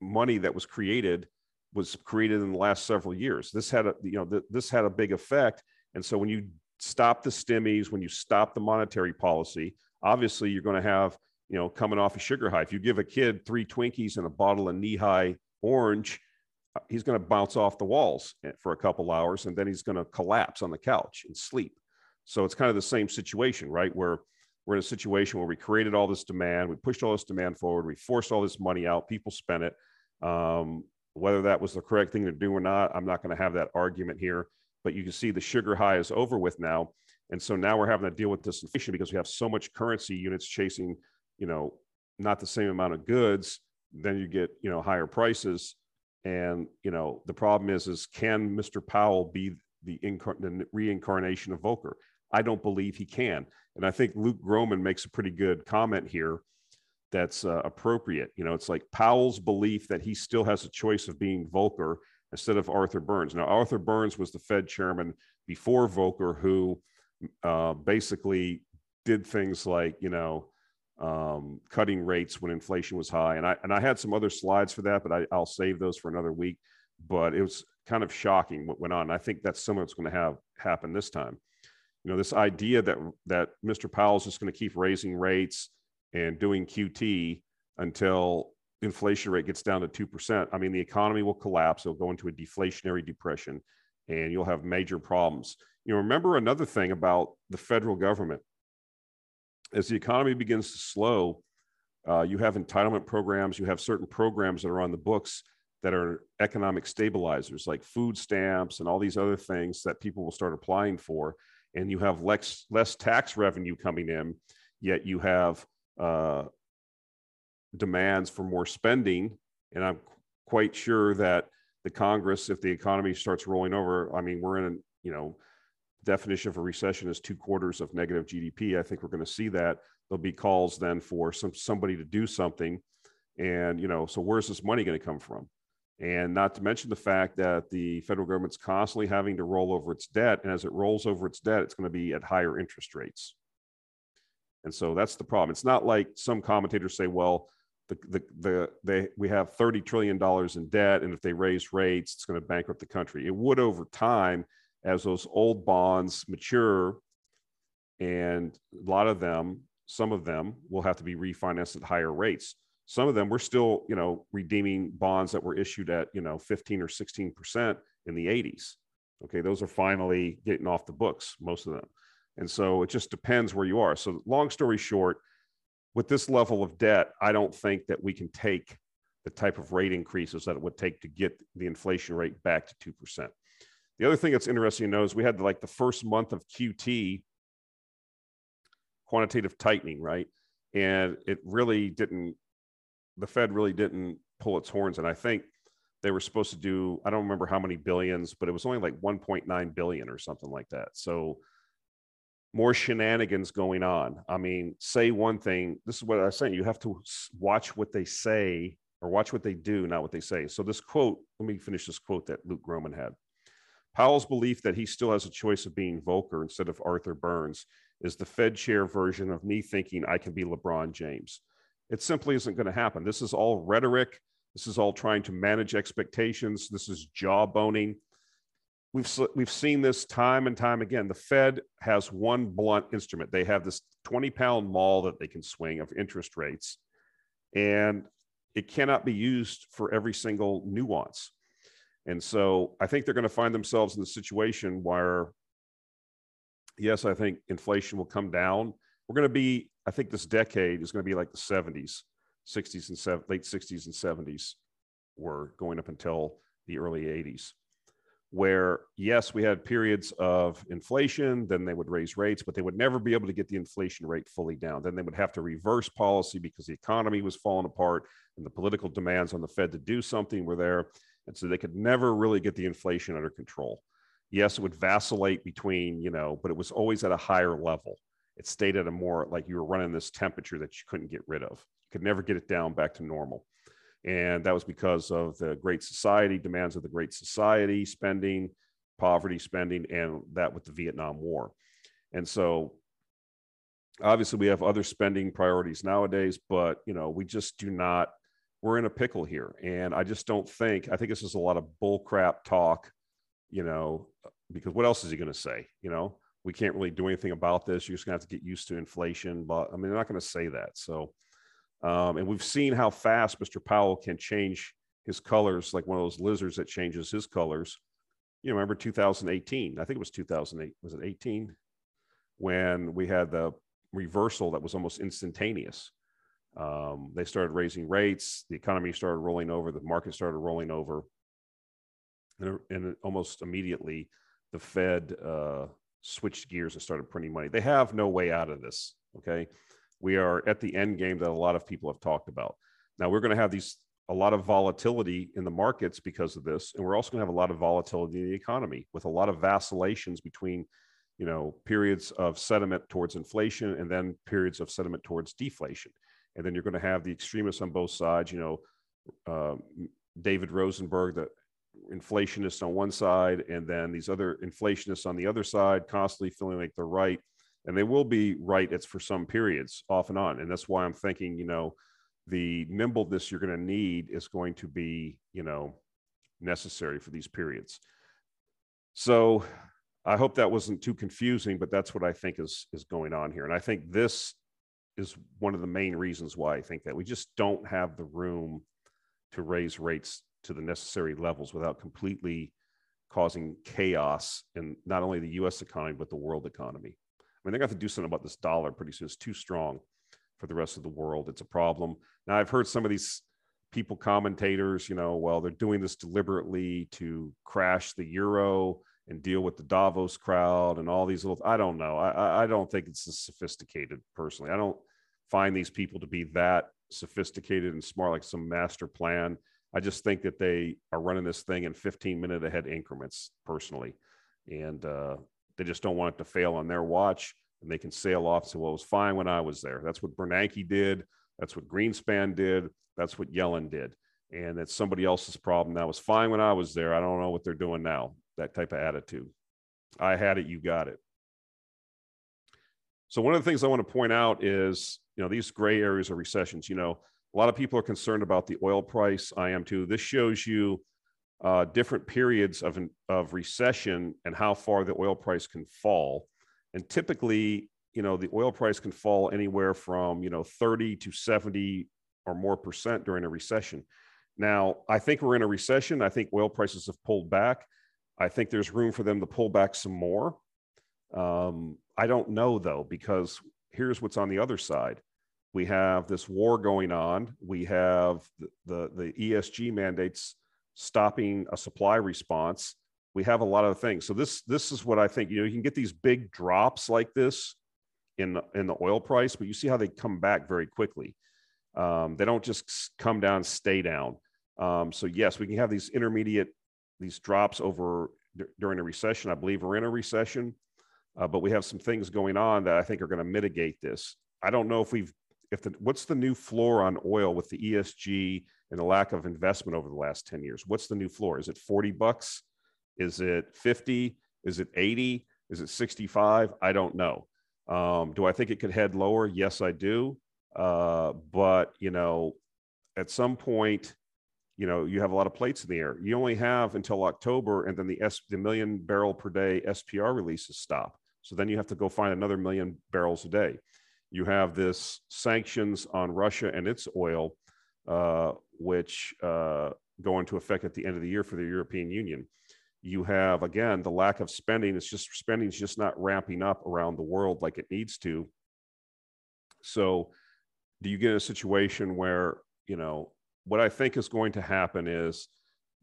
money that was created was created in the last several years. This had a, you know, th- this had a big effect. And so when you stop the stimmies, when you stop the monetary policy, obviously you're going to have, you know, coming off a sugar high. If you give a kid three Twinkies and a bottle of Nehi orange, he's going to bounce off the walls eh, for a couple hours and then he's going to collapse on the couch and sleep. So it's kind of the same situation, right? Where we're in a situation where we created all this demand, we pushed all this demand forward, we forced all this money out, people spent it. Um, whether that was the correct thing to do or not, I'm not going to have that argument here. But you can see the sugar high is over with now. And so now we're having to deal with this inflation because we have so much currency units chasing, you know, not the same amount of goods. Then you get, you know, higher prices and you know, the problem is, is can Mr. Powell be the, the reincarnation of Volcker? I don't believe he can. And I think Luke Gromen makes a pretty good comment here that's uh, appropriate. You know, it's like Powell's belief that he still has a choice of being Volcker instead of Arthur Burns. Now, Arthur Burns was the Fed chairman before Volcker, who uh, basically did things like, you know, um, cutting rates when inflation was high. And I and I had some other slides for that, but I, I'll save those for another week. But it was kind of shocking what went on. I think that's some of what's going to have happen this time. You know, this idea that that Mr. Powell is just going to keep raising rates and doing QT until inflation rate gets down to two percent. I mean, the economy will collapse. It'll go into a deflationary depression, and you'll have major problems. You know, remember another thing about the federal government as the economy begins to slow, uh, you have entitlement programs, you have certain programs that are on the books that are economic stabilizers like food stamps and all these other things that people will start applying for. And you have less, less tax revenue coming in, yet you have uh, demands for more spending. And I'm quite sure that the Congress, if the economy starts rolling over, I mean, we're in, you know, definition of a recession is two quarters of negative GDP. I think we're going to see that. There'll be calls then for some somebody to do something, and you know, so where's this money going to come from? And not to mention the fact that the federal government's constantly having to roll over its debt. And as it rolls over its debt, it's going to be at higher interest rates. And so that's the problem. It's not like some commentators say, well, the, the, the, they, we have $30 trillion in debt, and if they raise rates, it's going to bankrupt the country. It would over time as those old bonds mature, and a lot of them, some of them will have to be refinanced at higher rates. Some of them we're still, you know, redeeming bonds that were issued at, you know, 15 or 16% in the 80s. Okay, those are finally getting off the books, most of them. And so it just depends where you are. So, long story short, with this level of debt, I don't think that we can take the type of rate increases that it would take to get the inflation rate back to 2%. The other thing that's interesting to know is we had like the first month of QT quantitative tightening, right? And it really didn't, the Fed really didn't pull its horns. And I think they were supposed to do, I don't remember how many billions, but it was only like 1.9 billion or something like that. So more shenanigans going on. I mean, say one thing. This is what I was saying. You have to watch what they say or watch what they do, not what they say. So, this quote, let me finish this quote that Luke Gromen had. Powell's belief that he still has a choice of being Volcker instead of Arthur Burns is the Fed chair version of me thinking I can be LeBron James. It simply isn't going to happen. This is all rhetoric. This is all trying to manage expectations. This is jawboning. We've, we've seen this time and time again. The Fed has one blunt instrument. They have this 20 pound maul that they can swing of interest rates, and it cannot be used for every single nuance. And so I think they're going to find themselves in the situation where, yes, I think inflation will come down. We're going to be, I think this decade is going to be like the 70s, 60s, and sev- late 60s and 70s were going up until the early 80s where yes, we had periods of inflation, then they would raise rates, but they would never be able to get the inflation rate fully down. Then they would have to reverse policy because the economy was falling apart and the political demands on the Fed to do something were there. And so they could never really get the inflation under control. Yes, it would vacillate between, you know, but it was always at a higher level. It stayed at a more like you were running this temperature that you couldn't get rid of. You could never get it down back to normal. And that was because of the Great Society, demands of the Great Society spending, poverty spending, and that with the Vietnam War. And so obviously we have other spending priorities nowadays, but you know, we just do not, we're in a pickle here. And I just don't think, I think this is a lot of bullcrap talk, you know, because what else is he going to say? You know, we can't really do anything about this. You're just to have to get used to inflation. But I mean, they're not going to say that. So um, and we've seen how fast Mr. Powell can change his colors, like one of those lizards that changes his colors. You know, remember 2018? I think it was 2008. Was it 18? When we had the reversal that was almost instantaneous. Um, they started raising rates, the economy started rolling over, the market started rolling over. And, and almost immediately, the Fed uh, switched gears and started printing money. They have no way out of this. Okay we are at the end game that a lot of people have talked about. Now we're going to have these a lot of volatility in the markets because of this, and we're also going to have a lot of volatility in the economy with a lot of vacillations between, you know, periods of sentiment towards inflation and then periods of sentiment towards deflation, and then you're going to have the extremists on both sides. You know, uh, David Rosenberg, the inflationists on one side, and then these other inflationists on the other side, constantly feeling like they're right. And they will be right it's for some periods off and on. And that's why i'm thinking you know the nimbleness you're going to need is going to be you know necessary for these periods. So i hope that wasn't too confusing but that's what i think is is going on here. And i think this is one of the main reasons why i think that we just don't have the room to raise rates to the necessary levels without completely causing chaos in not only the us economy but the world economy I mean, they're going to do something about this dollar pretty soon. It's too strong for the rest of the world. It's a problem. Now, I've heard some of these people, commentators, you know, well, they're doing this deliberately to crash the euro and deal with the Davos crowd and all these little. I don't know. I, I don't think it's as sophisticated personally. I don't find these people to be that sophisticated and smart, like some master plan. I just think that they are running this thing in 15 minute ahead increments personally. And uh, they just don't want it to fail on their watch and they can sail off say, well, it was fine when I was there. That's what Bernanke did. That's what Greenspan did. That's what Yellen did. and that's somebody else's problem. That was fine when I was there. I don't know what they're doing now. That type of attitude. I had it, you got it. So one of the things I want to point out is, you know, these gray areas of recessions. You know, a lot of people are concerned about the oil price. I am too. This shows you uh, different periods of of recession and how far the oil price can fall. And typically, you know, the oil price can fall anywhere from you know 30 to 70 or more percent during a recession. Now, I think we're in a recession. I think oil prices have pulled back. I think there's room for them to pull back some more. Um, I don't know though, because here's what's on the other side. We have this war going on. We have the, the, the ESG mandates stopping a supply response. We have a lot of things. So this this is what I think. You know, you can get these big drops like this in the, in the oil price, but you see how they come back very quickly. Um, they don't just come down, stay down. Um, so yes, we can have these intermediate these drops over d- during a recession. I believe we're in a recession, uh, but we have some things going on that I think are going to mitigate this. I don't know if we've if the what's the new floor on oil with the ESG and the lack of investment over the last 10 years? What's the new floor? Is it 40 bucks? Is it 50? Is it 80? Is it 65? I don't know. Um, do I think it could head lower? Yes, I do. Uh, but you know, at some point, you know, you have a lot of plates in the air. You only have until October, and then the S, the million barrel per day SPR releases stop. So then you have to go find another million barrels a day. You have this sanctions on Russia and its oil, uh, which uh, go into effect at the end of the year for the European Union. You have again the lack of spending. It's just spending is just not ramping up around the world like it needs to. So, do you get in a situation where you know what I think is going to happen is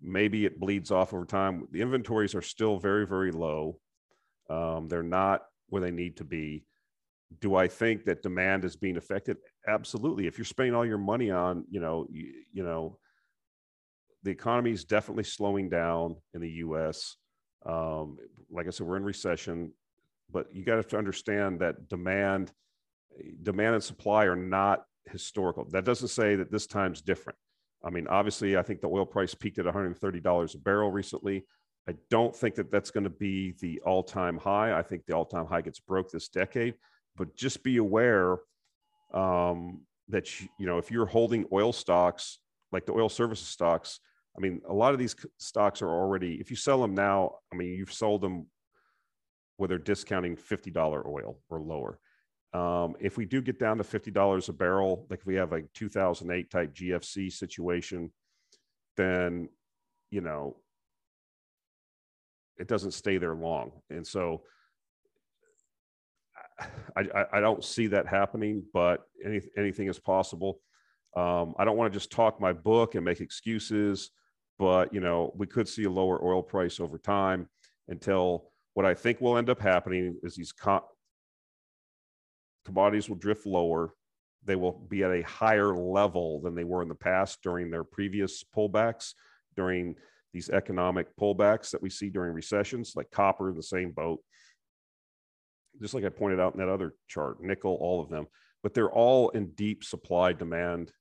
maybe it bleeds off over time. The inventories are still very, very low. Um, they're not where they need to be. Do I think that demand is being affected? Absolutely. If you're spending all your money on, you know, you, you know, the economy is definitely slowing down in the U.S. Um, like I said, we're in recession, but you got to understand that demand, demand and supply are not historical. That doesn't say that this time's different. I mean, obviously, I think the oil price peaked at $130 a barrel recently. I don't think that that's going to be the all time high. I think the all time high gets broke this decade. But just be aware um, that, you, know, if you're holding oil stocks, like the oil services stocks, I mean, a lot of these stocks are already, if you sell them now, I mean, you've sold them where they're discounting $50 oil or lower. Um, if we do get down to $50 a barrel, like if we have a 2008 type GFC situation, then, you know, it doesn't stay there long. And so I, I, don't see that happening, but any, anything is possible. Um, I don't want to just talk my book and make excuses, but, you know, we could see a lower oil price over time until what I think will end up happening is these co- commodities will drift lower. They will be at a higher level than they were in the past during their previous pullbacks, during these economic pullbacks that we see during recessions, like copper, the same boat. Just like I pointed out in that other chart, nickel, all of them, but they're all in deep supply demand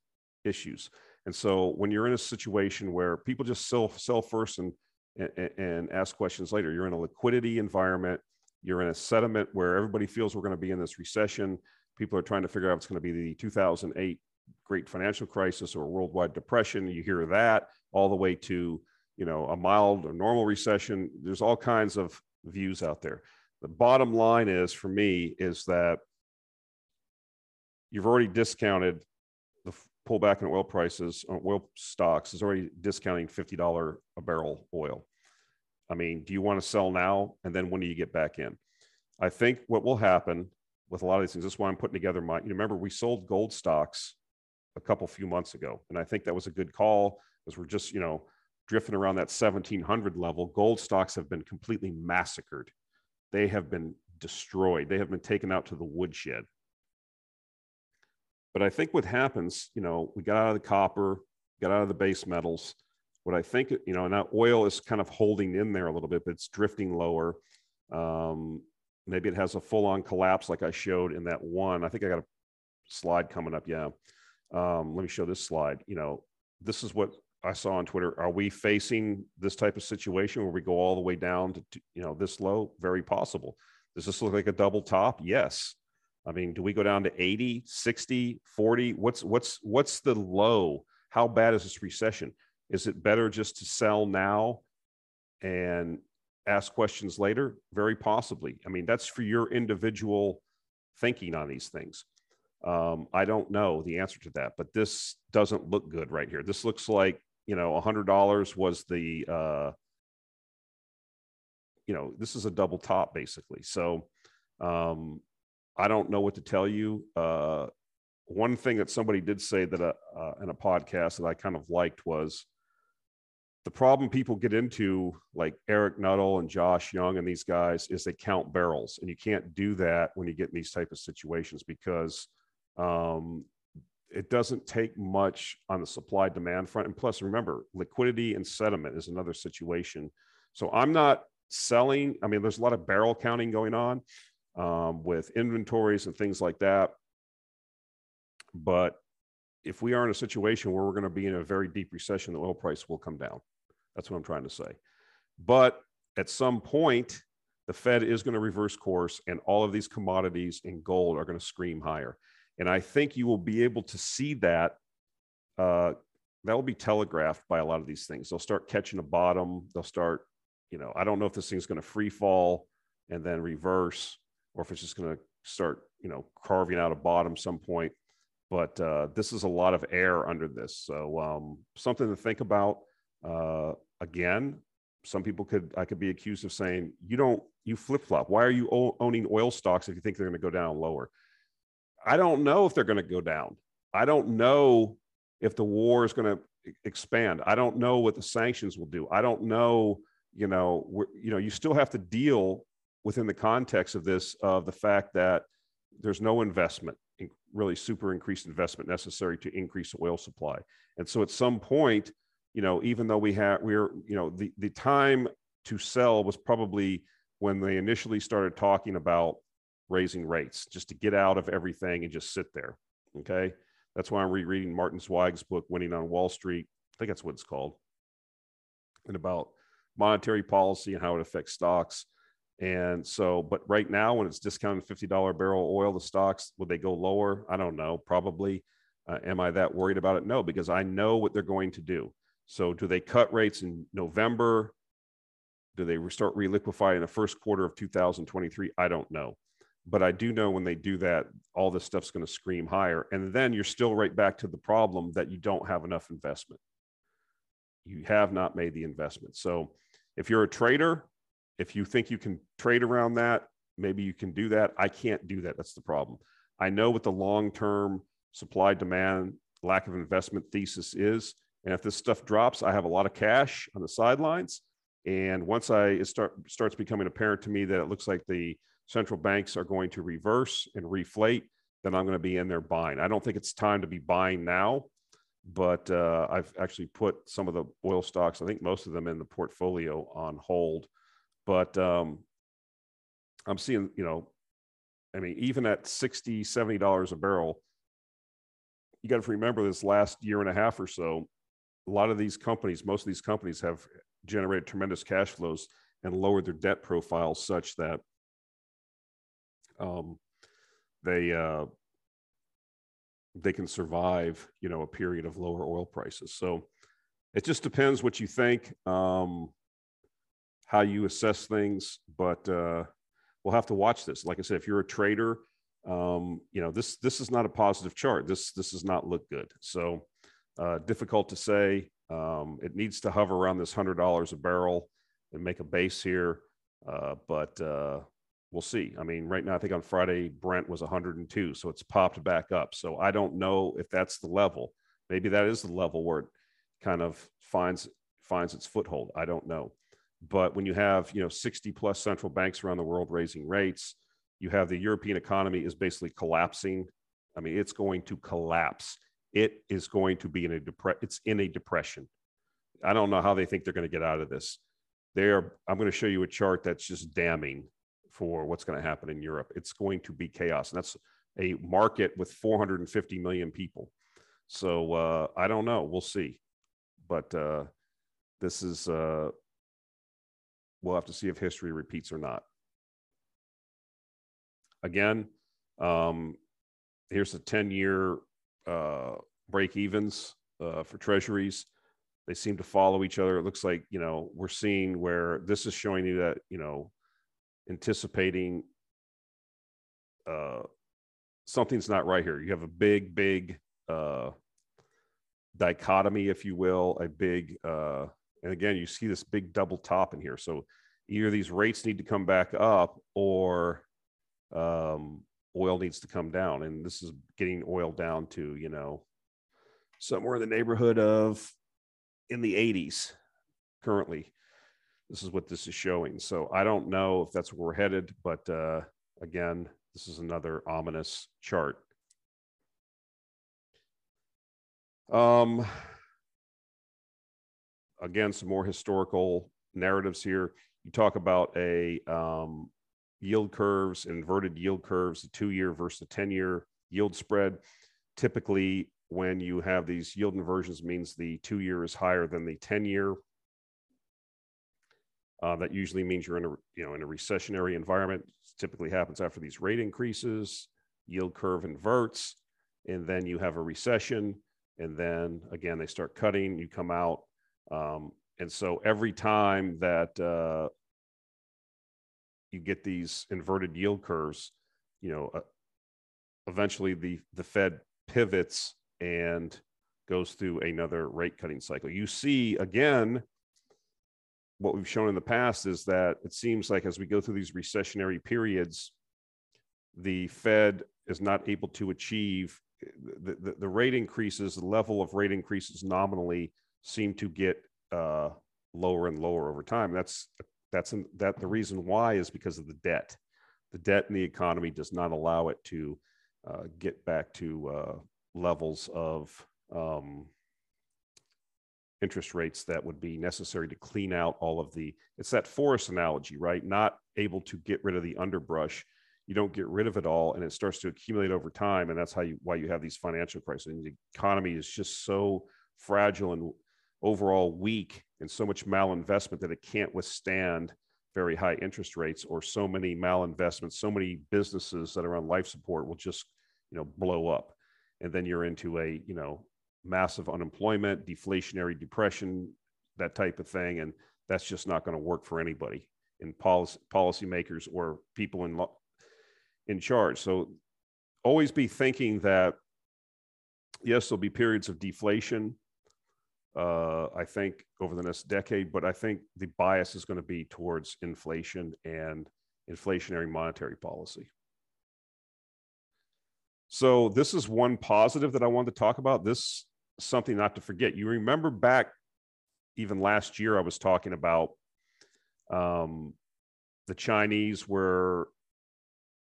issues. And so when you're in a situation where people just sell, sell first and, and, and ask questions later, you're in a liquidity environment you're in a sediment where everybody feels we're going to be in this recession. People are trying to figure out it's going to be the 2008 great financial crisis or worldwide depression. You hear that all the way to, you know, a mild or normal recession. There's all kinds of views out there. The bottom line is for me is that you've already discounted the pullback in oil prices on oil stocks is already discounting $50 a barrel oil. I mean, do you want to sell now? And then when do you get back in? I think what will happen with a lot of these things, this is why I'm putting together my, you remember we sold gold stocks a couple few months ago. And I think that was a good call because we're just, you know, drifting around that 1700 level. Gold stocks have been completely massacred. They have been destroyed. They have been taken out to the woodshed. But I think what happens, you know, we got out of the copper, got out of the base metals what I think, you know, now oil is kind of holding in there a little bit, but it's drifting lower. Um, maybe it has a full on collapse like I showed in that one. I think I got a slide coming up. Yeah. Um, let me show this slide. You know, this is what I saw on Twitter, are we facing this type of situation where we go all the way down to, you know, this low? Very possible. Does this look like a double top? Yes. I mean, do we go down to 80, 60, 40? What's what's what's the low? How bad is this recession? Is it better just to sell now and ask questions later? Very possibly. I mean, that's for your individual thinking on these things. Um, I don't know the answer to that, but this doesn't look good right here. This looks like you know, a hundred dollars was the uh, you know, this is a double top basically. So um, I don't know what to tell you. Uh, one thing that somebody did say that uh, uh, in a podcast that I kind of liked was the problem people get into, like Eric Nuttall and Josh Young and these guys, is they count barrels, and you can't do that when you get in these type of situations because um, it doesn't take much on the supply demand front. And plus, remember, liquidity and sediment is another situation. So I'm not selling. I mean, there's a lot of barrel counting going on um, with inventories and things like that. But if we are in a situation where we're going to be in a very deep recession, the oil price will come down. That's what I'm trying to say. But at some point, the Fed is going to reverse course, and all of these commodities and gold are going to scream higher. And I think you will be able to see that. Uh, that will be telegraphed by a lot of these things. They'll start catching a bottom. They'll start, you know, I don't know if this thing's going to free fall and then reverse, or if it's just going to start, you know, carving out a bottom some point. But uh, this is a lot of air under this, so um, something to think about. Uh, again, some people could I could be accused of saying you don't you flip flop. Why are you owning oil stocks if you think they're going to go down lower? I don't know if they're going to go down. I don't know if the war is going to expand. I don't know what the sanctions will do. I don't know. You know, you know, you still have to deal within the context of this of the fact that there's no investment, really super increased investment necessary to increase oil supply. And so at some point, you know, even though we have we're, you know, the the time to sell was probably when they initially started talking about raising rates just to get out of everything and just sit there. Okay. That's why I'm rereading Martin Zweig's book, Winning on Wall Street. I think that's what it's called. And about monetary policy and how it affects stocks. And so, but right now, when it's discounted $50 barrel oil, the stocks, will they go lower? I don't know. Probably. Uh, am I that worried about it? No, because I know what they're going to do. So, do they cut rates in November? Do they start reliquifying in the first quarter of 2023? I don't know. But I do know when they do that, all this stuff's going to scream higher. And then you're still right back to the problem that you don't have enough investment. You have not made the investment. So if you're a trader, if you think you can trade around that, maybe you can do that. I can't do that. That's the problem. I know what the long term supply demand, lack of investment thesis is. And if this stuff drops, I have a lot of cash on the sidelines. And once I it start starts becoming apparent to me that it looks like the central banks are going to reverse and reflate, then I'm going to be in there buying. I don't think it's time to be buying now, but uh, I've actually put some of the oil stocks, I think most of them in the portfolio on hold. But um, I'm seeing, you know, I mean, even at 60, $70 a barrel, you got to remember this last year and a half or so, a lot of these companies, most of these companies have generated tremendous cash flows and lowered their debt profiles such that um, they uh, they can survive, you know, a period of lower oil prices. So it just depends what you think, um, how you assess things, but uh, we'll have to watch this. Like I said, if you're a trader, um, you know this this is not a positive chart. This this does not look good. So uh, difficult to say. Um, it needs to hover around this hundred dollars a barrel and make a base here, uh, but uh, we'll see. I mean, right now, I think on Friday, Brent was 102, so it's popped back up. So I don't know if that's the level. Maybe that is the level where it kind of finds finds its foothold. I don't know. But when you have you know 60 plus central banks around the world raising rates, you have the European economy is basically collapsing. I mean, it's going to collapse. It is going to be in a depre- It's in a depression. I don't know how they think they're going to get out of this. They are. I'm going to show you a chart that's just damning for what's going to happen in Europe. It's going to be chaos. And that's a market with 450 million people. So uh, I don't know. We'll see. but uh, this is uh, we'll have to see if history repeats or not. Again, um, here's the 10 year uh, break evens uh, for treasuries. They seem to follow each other. It looks like, you know, we're seeing where this is showing you that, you know, anticipating uh, something's not right here. You have a big, big uh, dichotomy, if you will, a big, uh, and again, you see this big double top in here. So either these rates need to come back up or um, oil needs to come down. And this is getting oil down to, you know, somewhere in the neighborhood of in the 80s currently. This is what this is showing. So I don't know if that's where we're headed, but uh, again, this is another ominous chart. Um, again, some more historical narratives here. You talk about a um, yield curves, inverted yield curves, the two year versus the 10 year yield spread. Typically, when you have these yield inversions, means the two year is higher than the 10 year. Uh, that usually means you're in a you know in a recessionary environment. This typically happens after these rate increases, yield curve inverts, and then you have a recession, and then again they start cutting. You come out, um, and so every time that uh, you get these inverted yield curves, you know, uh, eventually the the Fed pivots and goes through another rate cutting cycle. You see again what we've shown in the past is that it seems like as we go through these recessionary periods, the Fed is not able to achieve the, the, the rate increases, the level of rate increases nominally seem to get uh, lower and lower over time. That's that's an, that the reason why is because of the debt. The debt in the economy does not allow it to uh, get back to uh, levels of um, interest rates that would be necessary to clean out all of the it's that forest analogy right? Not able to get rid of the underbrush. You don't get rid of it all and it starts to accumulate over time and that's how you why you have these financial crises. And the economy is just so fragile and overall weak and so much malinvestment that it can't withstand very high interest rates or so many malinvestments so many businesses that are on life support will just you know blow up. And then you're into a you know massive unemployment, deflationary depression, that type of thing. And that's just not going to work for anybody in policy policymakers or people in in charge. So always be thinking that yes, there'll be periods of deflation. Uh, I think over the next decade, but I think the bias is going to be towards inflation and inflationary monetary policy. So this is one positive that I wanted to talk about. This something not to forget. You remember back even last year, I was talking about um, the Chinese were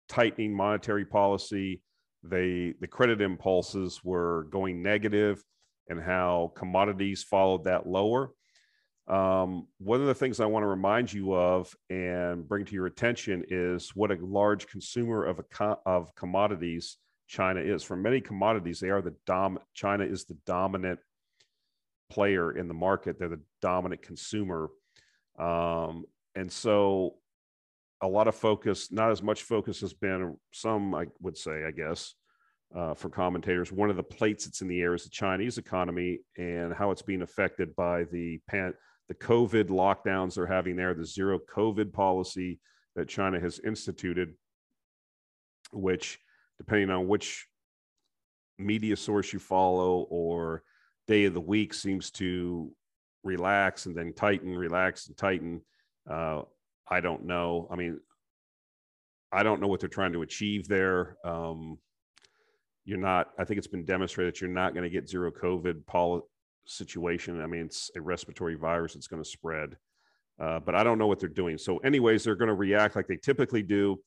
tightening monetary policy. They the credit impulses were going negative, and how commodities followed that lower. Um, one of the things I want to remind you of and bring to your attention is what a large consumer of a, of commodities China is. For many commodities, they are the dom. China is the dominant player in the market. They're the dominant consumer, um, and so a lot of focus, not as much focus has been. Some, I would say, I guess, uh, for commentators, one of the plates that's in the air is the Chinese economy and how it's being affected by the pan, the COVID lockdowns they're having there, the zero COVID policy that China has instituted, which depending on which media source you follow or day of the week seems to relax and then tighten, relax and tighten. Uh, I don't know. I mean, I don't know what they're trying to achieve there. Um, you're not, I think it's been demonstrated that you're not going to get zero COVID pol- situation. I mean, it's a respiratory virus that's going to spread. Uh, but I don't know what they're doing. So, anyways, they're going to react like they typically do,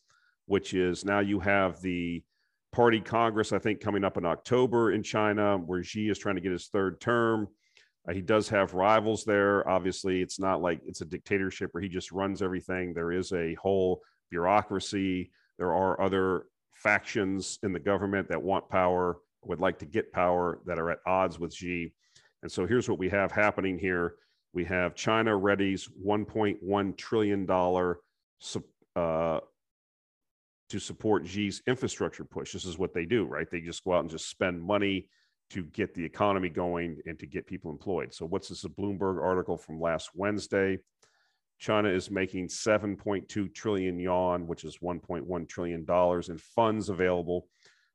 which is now you have the party Congress, I think, coming up in October in China, where Xi is trying to get his third term. Uh, he does have rivals there. Obviously, it's not like it's a dictatorship where he just runs everything. There is a whole bureaucracy. There are other factions in the government that want power, would like to get power, that are at odds with Xi. And so here's what we have happening here. We have China readies $1.1 trillion uh, to support Xi's infrastructure push. This is what they do, right? They just go out and just spend money to get the economy going and to get people employed. So, what's this? A Bloomberg article from last Wednesday. China is making 7.2 trillion yuan, which is 1.1 trillion dollars in funds available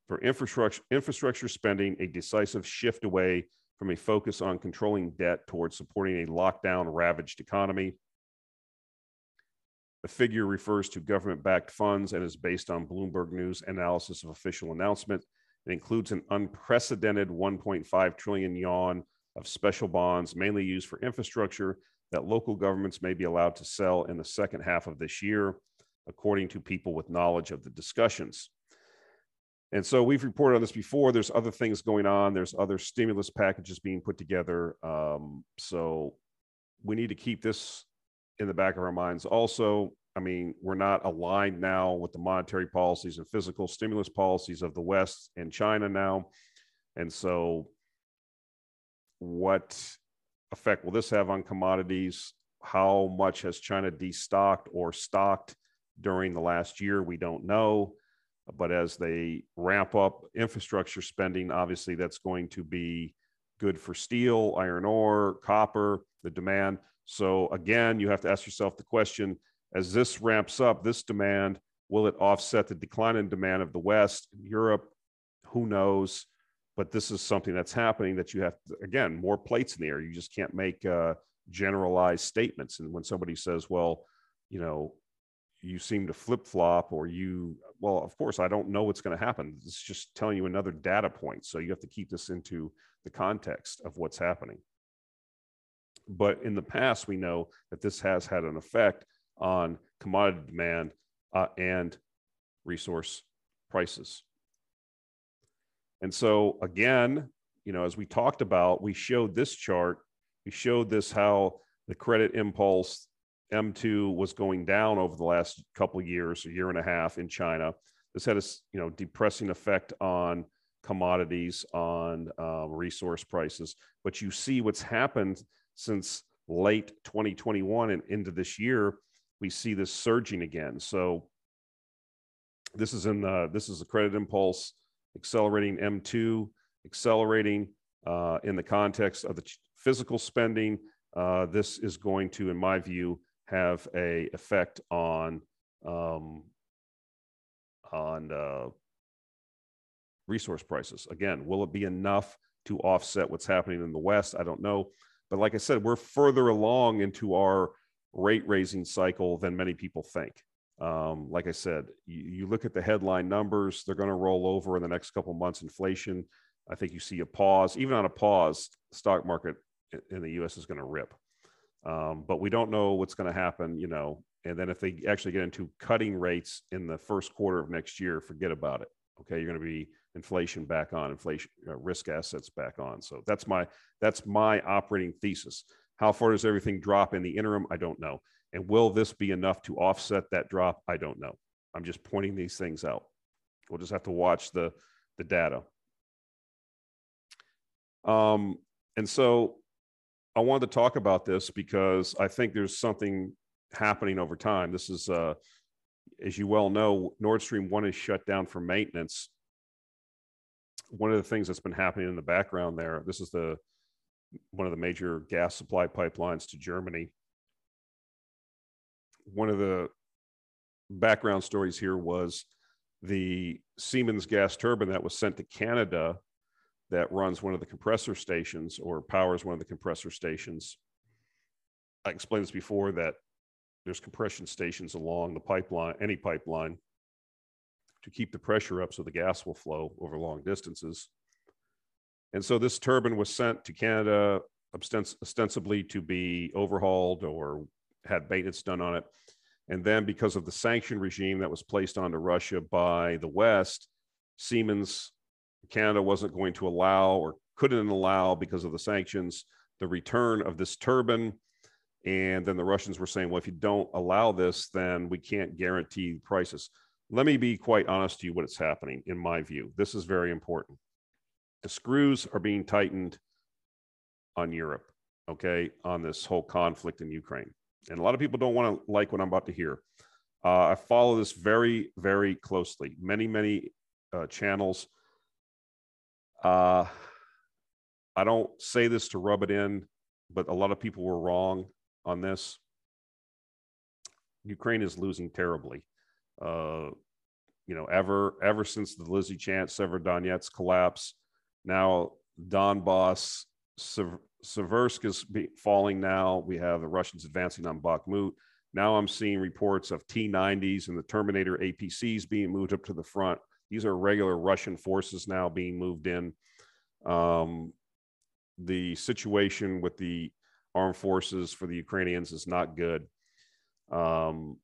for infrastructure infrastructure spending, a decisive shift away from a focus on controlling debt towards supporting a lockdown ravaged economy. The figure refers to government backed funds and is based on Bloomberg News analysis of official announcement. It includes an unprecedented 1.5 trillion yuan of special bonds, mainly used for infrastructure, that local governments may be allowed to sell in the second half of this year, according to people with knowledge of the discussions. And so we've reported on this before. There's other things going on. There's other stimulus packages being put together. Um, so we need to keep this in the back of our minds. Also, I mean, we're not aligned now with the monetary policies and physical stimulus policies of the West and China now. And so, what effect will this have on commodities? How much has China destocked or stocked during the last year? We don't know. But as they ramp up infrastructure spending, obviously that's going to be good for steel, iron ore, copper, the demand. So again, you have to ask yourself the question as this ramps up, this demand, will it offset the decline in demand of the West, Europe? Who knows? But this is something that's happening that you have, to, again, more plates in the air. You just can't make uh, generalized statements. And when somebody says, well, you know, you seem to flip flop or you, well, of course, I don't know what's going to happen. It's just telling you another data point. So you have to keep this into the context of what's happening. But in the past, we know that this has had an effect on commodity demand uh, and resource prices. And so, again, you know, as we talked about, we showed this chart, we showed this how the credit impulse M2 was going down over the last couple years, a year and a half in China. This had a you know depressing effect on commodities, on um, resource prices. But you see what's happened since late 2021 and into this year, we see this surging again. So this is in the, this is the credit impulse accelerating M2, accelerating uh, in the context of the physical spending. Uh, this is going to, in my view, have a effect on um, on uh, resource prices. Again, will it be enough to offset what's happening in the West? I don't know. But like I said, we're further along into our rate raising cycle than many people think. Um, like I said, you, you, look at the headline numbers, they're going to roll over in the next couple months. Inflation, I think you see a pause. Even on a pause, stock market in the US is going to rip. Um, but we don't know what's going to happen, you know. And then if they actually get into cutting rates in the first quarter of next year, forget about it. Okay, you're going to be inflation back on, inflation uh, risk assets back on. So that's my that's my operating thesis. How far does everything drop in the interim? I don't know. And will this be enough to offset that drop? I don't know. I'm just pointing these things out. We'll just have to watch the the data. Um, and so I wanted to talk about this because I think there's something happening over time. This is, uh, as you well know, Nord Stream 1 is shut down for maintenance one of the things that's been happening in the background there, this is the one of the major gas supply pipelines to Germany. One of the background stories here was the Siemens gas turbine that was sent to Canada that runs one of the compressor stations or powers one of the compressor stations. I explained this before that there's compression stations along the pipeline, any pipeline, to keep the pressure up so the gas will flow over long distances. And so this turbine was sent to Canada ostensibly to be overhauled or had maintenance done on it. And then because of the sanction regime that was placed onto Russia by the West, Siemens Canada wasn't going to allow or couldn't allow because of the sanctions the return of this turbine. And then the Russians were saying, well, if you don't allow this, then we can't guarantee prices. Let me be quite honest to you what is happening in my view. This is very important. The screws are being tightened on Europe, okay, on this whole conflict in Ukraine. And a lot of people don't want to like what I'm about to hear. Uh, I follow this very, very closely. Many, many uh, channels. Uh, I don't say this to rub it in, but a lot of people were wrong on this. Ukraine is losing terribly. Uh, you know, ever ever since the Lizzie Lysychansk Severodonetsk collapse, now Donbass, Seversk is falling now. We have the Russians advancing on Bakhmut. Now I'm seeing reports of T-90s and the Terminator APCs being moved up to the front. These are regular Russian forces now being moved in. Um, the situation with the armed forces for the Ukrainians is not good. Um,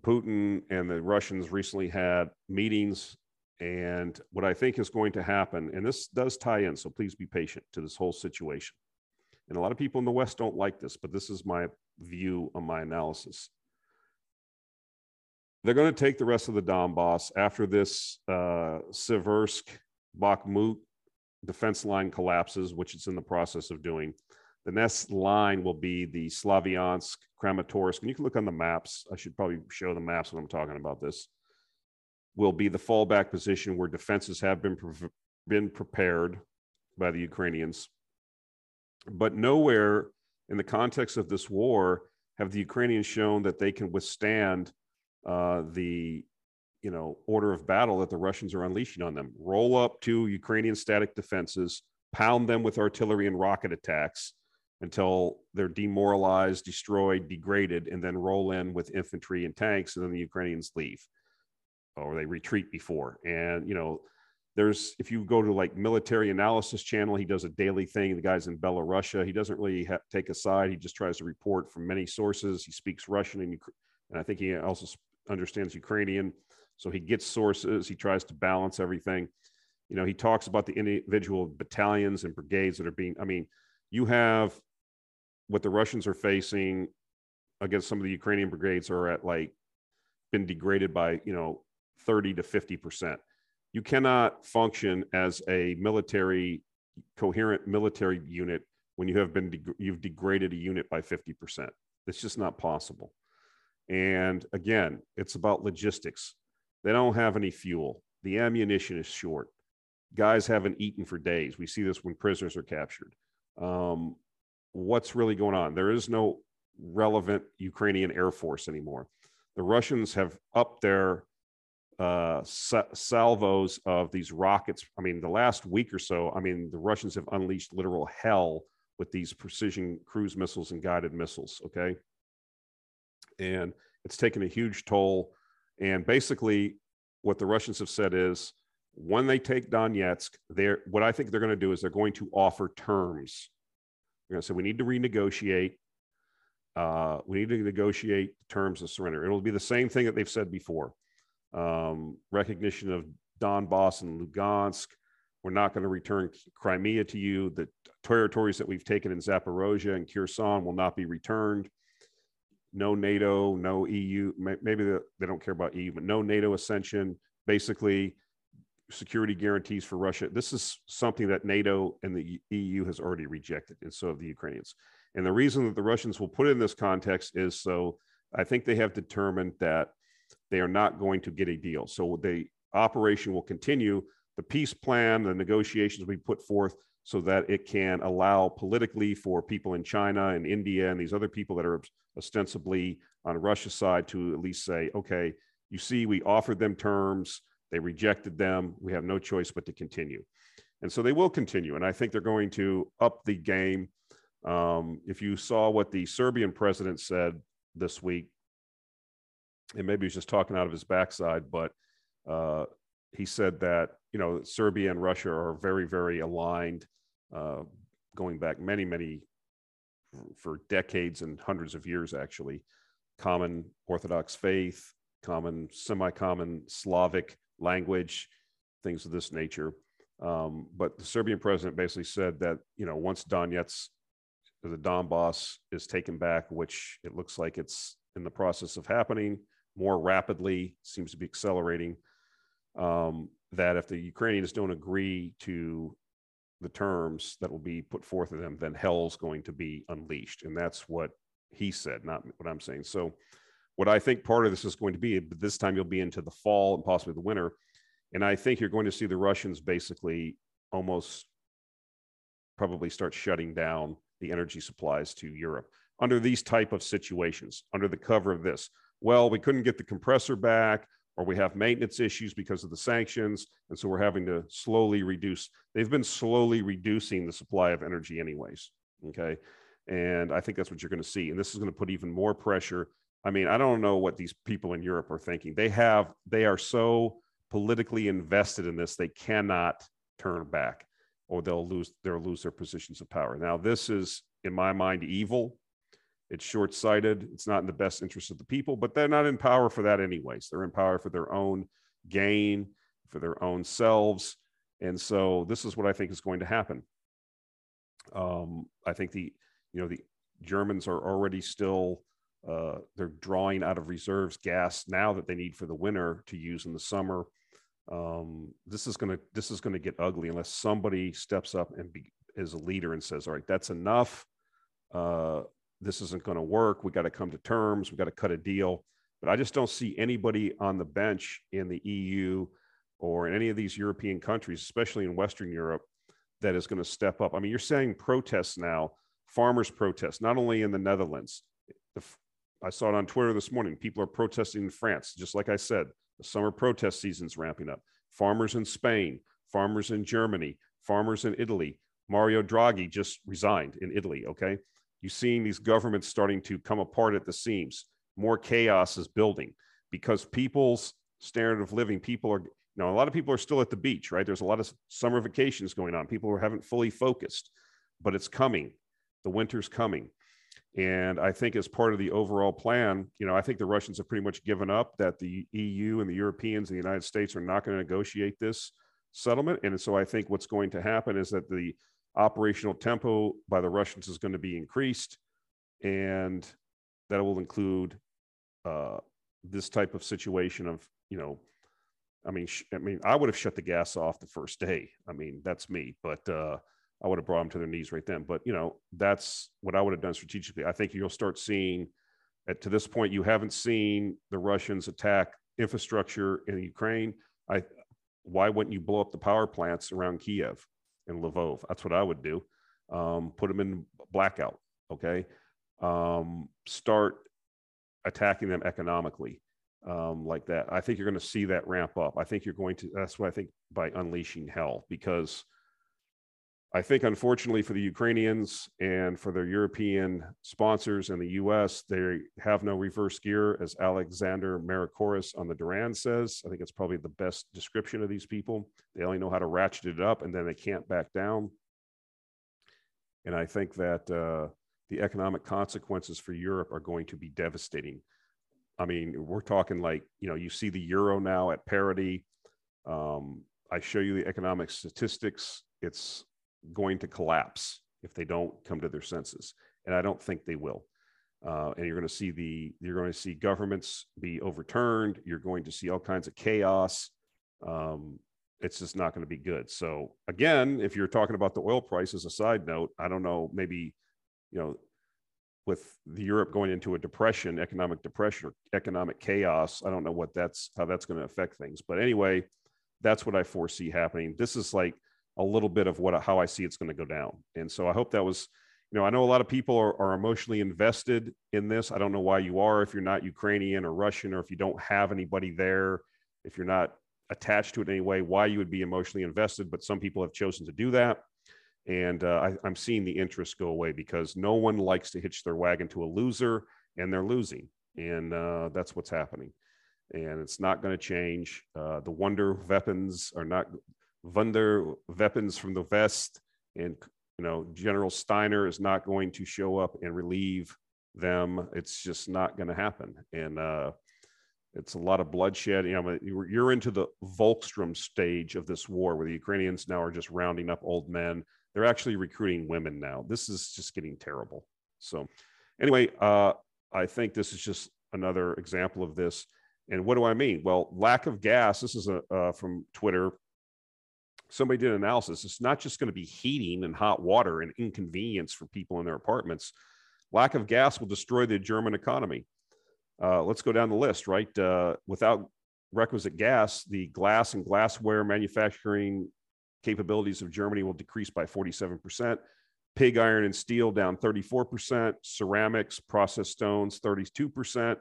Putin and the Russians recently had meetings. And what I think is going to happen, and this does tie in, so please be patient to this whole situation. And a lot of people in the West don't like this, but this is my view on my analysis. They're going to take the rest of the Donbass after this uh, Seversk Bakhmut defense line collapses, which it's in the process of doing. The next line will be the Slaviansk, Kramatorsk, and you can look on the maps. I should probably show the maps when I'm talking about this. Will be the fallback position where defenses have been pre- been prepared by the Ukrainians, but nowhere in the context of this war have the Ukrainians shown that they can withstand uh, the you know order of battle that the Russians are unleashing on them. Roll up to Ukrainian static defenses, pound them with artillery and rocket attacks until they're demoralized, destroyed, degraded, and then roll in with infantry and tanks, and then the Ukrainians leave or they retreat before. And you know, there's if you go to like military analysis channel, he does a daily thing. The guy's in Belarusia. He doesn't really ha- take a side. He just tries to report from many sources. He speaks Russian and, and I think he also understands Ukrainian. So he gets sources. He tries to balance everything. You know, he talks about the individual battalions and brigades that are being. I mean, you have what the Russians are facing against some of the Ukrainian brigades are at like been degraded by you know 30 to 50 percent. You cannot function as a military coherent military unit when you have been you've degraded a unit by 50 percent. It's just not possible. And again, it's about logistics. They don't have any fuel. The ammunition is short. Guys haven't eaten for days. We see this when prisoners are captured. Um, what's really going on? There is no relevant Ukrainian Air Force anymore. The Russians have upped their uh, salvos of these rockets. I mean, the last week or so, I mean, the Russians have unleashed literal hell with these precision cruise missiles and guided missiles. Okay. And it's taken a huge toll. And basically, what the Russians have said is when they take Donetsk, they're what I think they're going to do is they're going to offer terms they're going to say we need to renegotiate. Uh, we need to negotiate terms of surrender. It'll be the same thing that they've said before. Um, recognition of Donbass and Lugansk. We're not going to return Crimea to you. The territories that we've taken in Zaporozhye and Kherson will not be returned. No NATO, no EU. Maybe they don't care about EU, but no NATO ascension. Basically, security guarantees for Russia. This is something that NATO and the EU has already rejected, and so have the Ukrainians. And the reason that the Russians will put it in this context is so I think they have determined that they are not going to get a deal. So the operation will continue. The peace plan, the negotiations we put forth so that it can allow politically for people in China and India and these other people that are ostensibly on Russia's side to at least say, okay, you see, we offered them terms they rejected them. We have no choice but to continue. And so they will continue. And I think they're going to up the game. Um, if you saw what the Serbian president said this week, and maybe he's just talking out of his backside, but uh, he said that, you know, Serbia and Russia are very, very aligned, uh, going back many, many, for decades and hundreds of years, actually. Common Orthodox faith, common, semi common Slavic language, things of this nature. Um, but the Serbian president basically said that you know once Donetsk, the Donbass is taken back, which it looks like it's in the process of happening more rapidly, seems to be accelerating. Um, that if the Ukrainians don't agree to the terms that will be put forth to them, then hell's going to be unleashed. And that's what he said, not what I'm saying. So, what I think part of this is going to be, but this time you'll be into the fall and possibly the winter. And I think you're going to see the Russians basically almost probably start shutting down the energy supplies to Europe under these type of situations, under the cover of this. Well, we couldn't get the compressor back or we have maintenance issues because of the sanctions. And so we're having to slowly reduce. They've been slowly reducing the supply of energy, anyways. Okay. And I think that's what you're going to see. And this is going to put even more pressure. I mean, I don't know what these people in Europe are thinking. They have, they are so politically invested in this, they cannot turn back or they'll lose, they'll lose their positions of power. Now, this is, in my mind, evil. It's short sighted. It's not in the best interest of the people, but they're not in power for that, anyways. They're in power for their own gain, for their own selves. And so this is what I think is going to happen. Um, I think the, you know, the Germans are already still, uh, they're drawing out of reserves gas now that they need for the winter to use in the summer. Um, this is going to, this is going to get ugly unless somebody steps up and be, is a leader and says, all right, that's enough. Uh, this isn't going to work. We got to come to terms. We got to cut a deal. But I just don't see anybody on the bench in the EU or in any of these European countries, especially in Western Europe, that is going to step up. I mean, you're saying protests now, farmers protests, not only in the Netherlands. The, I saw it on Twitter this morning. People are protesting in France. Just like I said, the summer protest season's ramping up. Farmers in Spain, farmers in Germany, farmers in Italy. Mario Draghi just resigned in Italy. Okay you're seeing these governments starting to come apart at the seams. More chaos is building because people's standard of living, people are, you know, a lot of people are still at the beach, right? There's a lot of summer vacations going on. People haven't fully focused, but it's coming. The winter's coming. And I think as part of the overall plan, you know, I think the Russians have pretty much given up that the EU and the Europeans and the United States are not going to negotiate this settlement. And so I think what's going to happen is that the operational tempo by the Russians is going to be increased, and that will include uh, this type of situation of you know, I mean, sh- I mean, I would have shut the gas off the first day. I mean, that's me, but uh, I would have brought them to their knees right then. But you know, that's what I would have done strategically. I think you'll start seeing. At, to this point, you haven't seen the Russians attack infrastructure in Ukraine. I, why wouldn't you blow up the power plants around Kiev? and Lvov. That's what I would do. Um, put them in blackout. Okay. Um, start attacking them economically um, like that. I think you're going to see that ramp up. I think you're going to, that's what I think by unleashing hell, because I think, unfortunately, for the Ukrainians and for their European sponsors and the US, they have no reverse gear, as Alexander Mercouris on the Duran says. I think it's probably the best description of these people. They only know how to ratchet it up and then they can't back down. And I think that uh, the economic consequences for Europe are going to be devastating. I mean, we're talking like, you know, you see the euro now at parity. Um, I show you the economic statistics. It's going to collapse if they don't come to their senses, and I don't think they will. Uh, and you're going to see the you're going to see governments be overturned. You're going to see all kinds of chaos. Um, it's just not going to be good. So again, if you're talking about the oil price as a side note, I don't know, maybe you know, with the Europe going into a depression, economic depression or economic chaos, I don't know what that's how that's going to affect things. But anyway, that's what I foresee happening. This is like a little bit of what how I see it's going to go down. And so I hope that was, you know, I know a lot of people are, are emotionally invested in this. I don't know why you are if you're not Ukrainian or Russian or if you don't have anybody there, if you're not attached to it in any way, why you would be emotionally invested. But some people have chosen to do that. And uh, I, am seeing the interest go away because no one likes to hitch their wagon to a loser, and they're losing. And uh, that's what's happening. And it's not going to change. Uh, the wonder weapons are not Wunder weapons from the West, and you know General Steiner is not going to show up and relieve them. It's just not going to happen, and uh, it's a lot of bloodshed. You know, you're into the Volkssturm stage of this war, where the Ukrainians now are just rounding up old men. They're actually recruiting women now. This is just getting terrible. So, anyway, uh, I think this is just another example of this. And what do I mean? Well, lack of gas. This is a, uh, from Twitter somebody did an analysis. It's not just going to be heating and hot water and inconvenience for people in their apartments. Lack of gas will destroy the German economy. Uh, let's go down the list, right? Uh, without requisite gas, the glass and glassware manufacturing capabilities of Germany will decrease by 47%. Pig iron and steel down 34%. Ceramics, processed stones, 32%.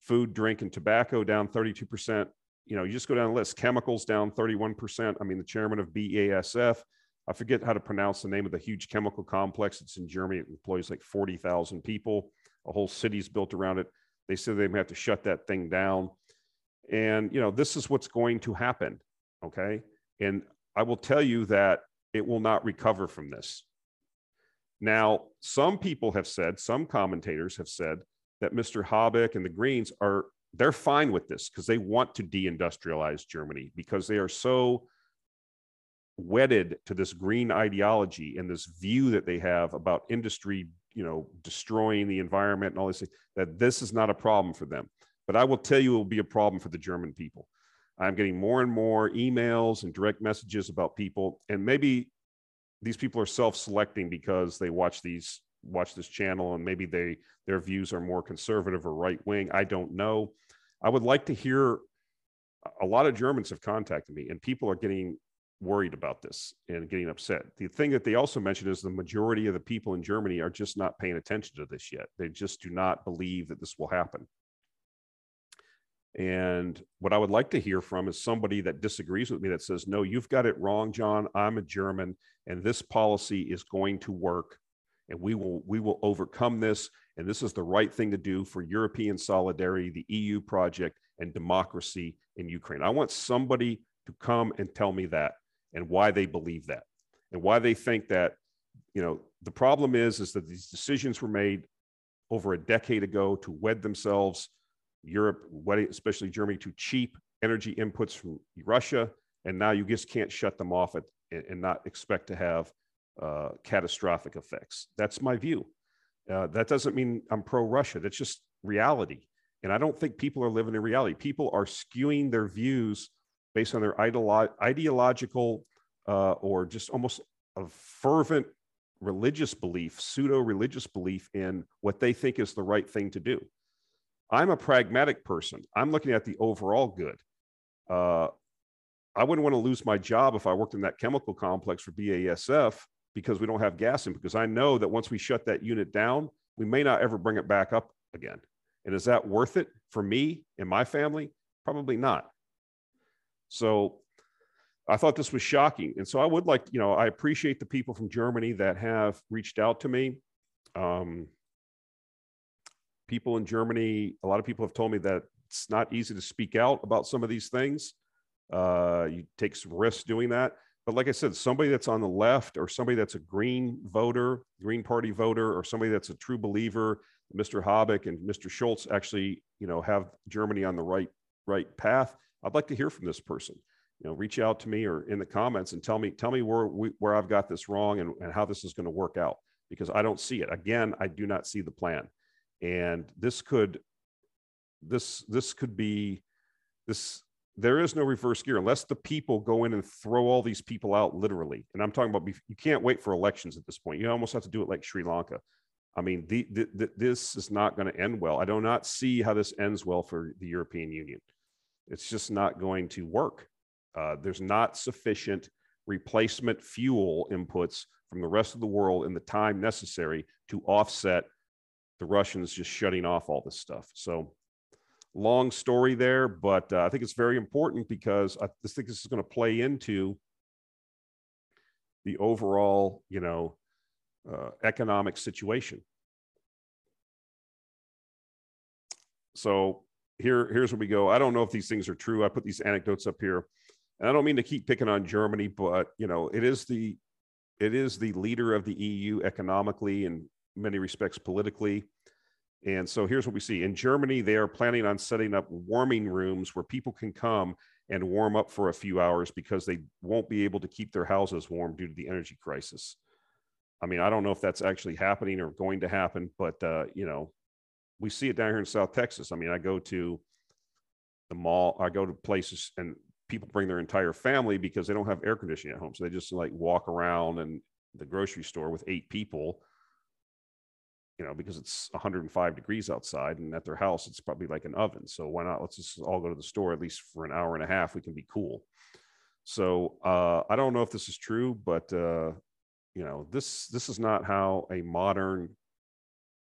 Food, drink, and tobacco down 32% you know, you just go down the list. Chemicals down 31%. I mean, the chairman of BASF, I forget how to pronounce the name of the huge chemical complex. It's in Germany. It employs like 40,000 people. A whole city's built around it. They said they may have to shut that thing down. And, you know, this is what's going to happen. Okay. And I will tell you that it will not recover from this. Now, some people have said, some commentators have said that Mr. Habeck and the Greens are they're fine with this because they want to deindustrialize Germany because they are so wedded to this green ideology and this view that they have about industry, you know, destroying the environment and all this, that this is not a problem for them. But I will tell you, it will be a problem for the German people. I'm getting more and more emails and direct messages about people, and maybe these people are self-selecting because they watch these watch this channel and maybe they their views are more conservative or right wing. I don't know. I would like to hear a lot of Germans have contacted me and people are getting worried about this and getting upset. The thing that they also mentioned is the majority of the people in Germany are just not paying attention to this yet. They just do not believe that this will happen. And what I would like to hear from is somebody that disagrees with me that says, no, you've got it wrong, John. I'm a German and this policy is going to work and we will we will overcome this and this is the right thing to do for European solidarity, the EU project and democracy in Ukraine. I want somebody to come and tell me that and why they believe that and why they think that you know the problem is is that these decisions were made over a decade ago to wed themselves Europe, especially Germany, to cheap energy inputs from Russia, and now you just can't shut them off at, and not expect to have uh, catastrophic effects. That's my view. Uh, that doesn't mean I'm pro Russia. That's just reality. And I don't think people are living in reality. People are skewing their views based on their ideolo- ideological uh, or just almost a fervent religious belief, pseudo religious belief in what they think is the right thing to do. I'm a pragmatic person. I'm looking at the overall good. Uh, I wouldn't want to lose my job if I worked in that chemical complex for BASF because we don't have gas in because I know that once we shut that unit down, we may not ever bring it back up again. And is that worth it for me and my family? Probably not. So I thought this was shocking. And so I would like, you know, I appreciate the people from Germany that have reached out to me. Um, people in Germany, a lot of people have told me that it's not easy to speak out about some of these things. Uh, you take some risks doing that. But like I said, somebody that's on the left or somebody that's a Green voter, Green Party voter, or somebody that's a true believer, Mr. Habeck and Mr. Scholz actually, you know, have Germany on the right right path. I'd like to hear from this person. You know, reach out to me or in the comments and tell me tell me where we, where I've got this wrong and, and how this is going to work out because I don't see it. Again, I do not see the plan, and this could this this could be this there is no reverse gear unless the people go in and throw all these people out literally. And I'm talking about you can't wait for elections at this point. You almost have to do it like Sri Lanka. I mean, the, the, the, this is not going to end well. I do not see how this ends well for the European Union. It's just not going to work. Uh, there's not sufficient replacement fuel inputs from the rest of the world in the time necessary to offset the Russians just shutting off all this stuff. So long story there, but uh, I think it's very important because I just think this is going to play into the overall, you know, uh, economic situation. So here, here's where we go. I don't know if these things are true. I put these anecdotes up here, and I don't mean to keep picking on Germany, but you know, it is the it is the leader of the EU economically and many respects politically. And so here's what we see in Germany, they are planning on setting up warming rooms where people can come and warm up for a few hours because they won't be able to keep their houses warm due to the energy crisis. I mean, I don't know if that's actually happening or going to happen, but uh, you know, we see it down here in South Texas. I mean, I go to the mall, I go to places and people bring their entire family because they don't have air conditioning at home. So they just like walk around and the grocery store with eight people, you know, because it's 105 degrees outside and at their house, it's probably like an oven. So why not? Let's just all go to the store at least for an hour and a half. We can be cool. So uh, I don't know if this is true, but uh, you know, this this is not how a modern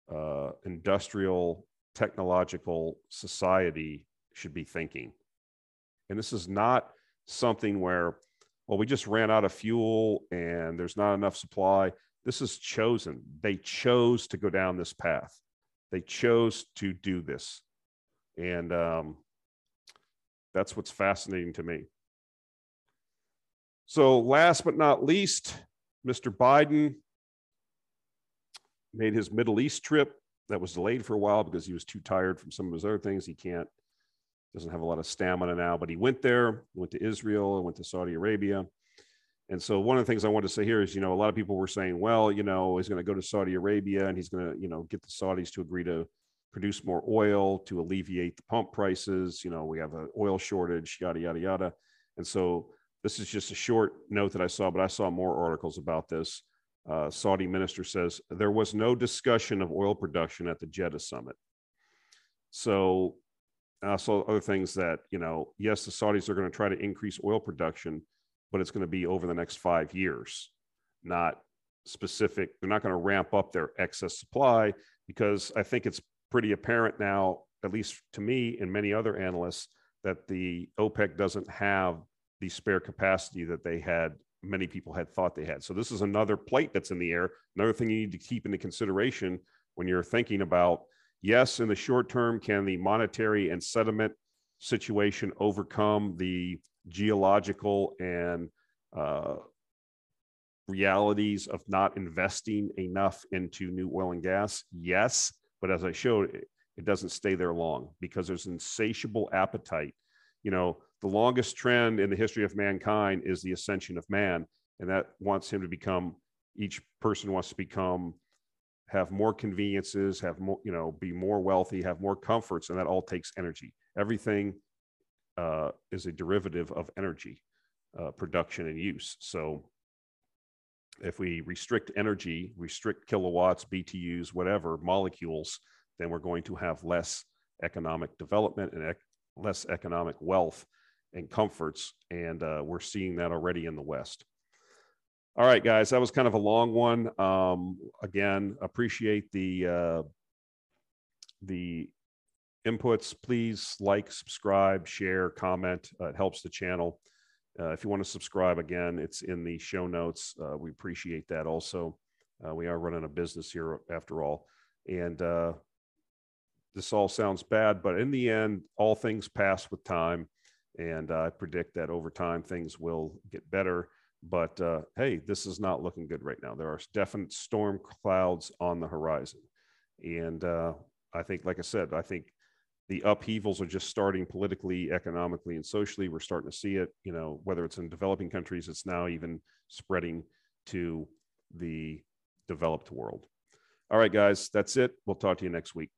uh, industrial technological society should be thinking. And this is not something where, well, we just ran out of fuel and there's not enough supply. This is chosen. They chose to go down this path. They chose to do this. And um, that's what's fascinating to me. So, last but not least, Mr. Biden made his Middle East trip that was delayed for a while because he was too tired from some of his other things. He can't doesn't have a lot of stamina now, but he went there, went to Israel, went to Saudi Arabia. And so one of the things I want to say here is, you know, a lot of people were saying, well, you know, he's going to go to Saudi Arabia and he's going to, you know, get the Saudis to agree to produce more oil to alleviate the pump prices. You know, we have an oil shortage, yada, yada, yada. And so this is just a short note that I saw, but I saw more articles about this. Uh, Saudi minister says there was no discussion of oil production at the Jeddah summit. So I also other things that you know yes the saudis are going to try to increase oil production but it's going to be over the next five years. Not specific they're not going to ramp up their excess supply because i think it's pretty apparent now at least to me and many other analysts that the opec doesn't have the spare capacity that they had many people had thought they had. So this is another plate that's in the air another thing you need to keep into consideration when you're thinking about yes, in the short term, can the monetary and sediment situation overcome the geological and uh, realities of not investing enough into new oil and gas? Yes. But as I showed, it, it doesn't stay there long because there's insatiable appetite. You know, the longest trend in the history of mankind is the ascension of man, and that wants him to become, each person wants to become have more conveniences, have more, you know, be more wealthy, have more comforts, and that all takes energy. Everything uh, is a derivative of energy uh, production and use. So if we restrict energy, restrict kilowatts, BTUs, whatever, molecules, then we're going to have less economic development and ec- less economic wealth and comforts. And uh, we're seeing that already in the West. All right, guys, that was kind of a long one. Um, again, appreciate the uh, the inputs. Please like, subscribe, share, comment. Uh, it helps the channel. Uh, if you want to subscribe, again, it's in the show notes. Uh, we appreciate that. Also, uh, we are running a business here after all, and uh, this all sounds bad, but in the end, all things pass with time, and I predict that over time things will get better but uh, hey, this is not looking good right now. There are definite storm clouds on the horizon. And uh, I think, like I said, I think the upheavals are just starting politically, economically, and socially. We're starting to see it, you know, whether it's in developing countries, it's now even spreading to the developed world. All right, guys, that's it. We'll talk to you next week.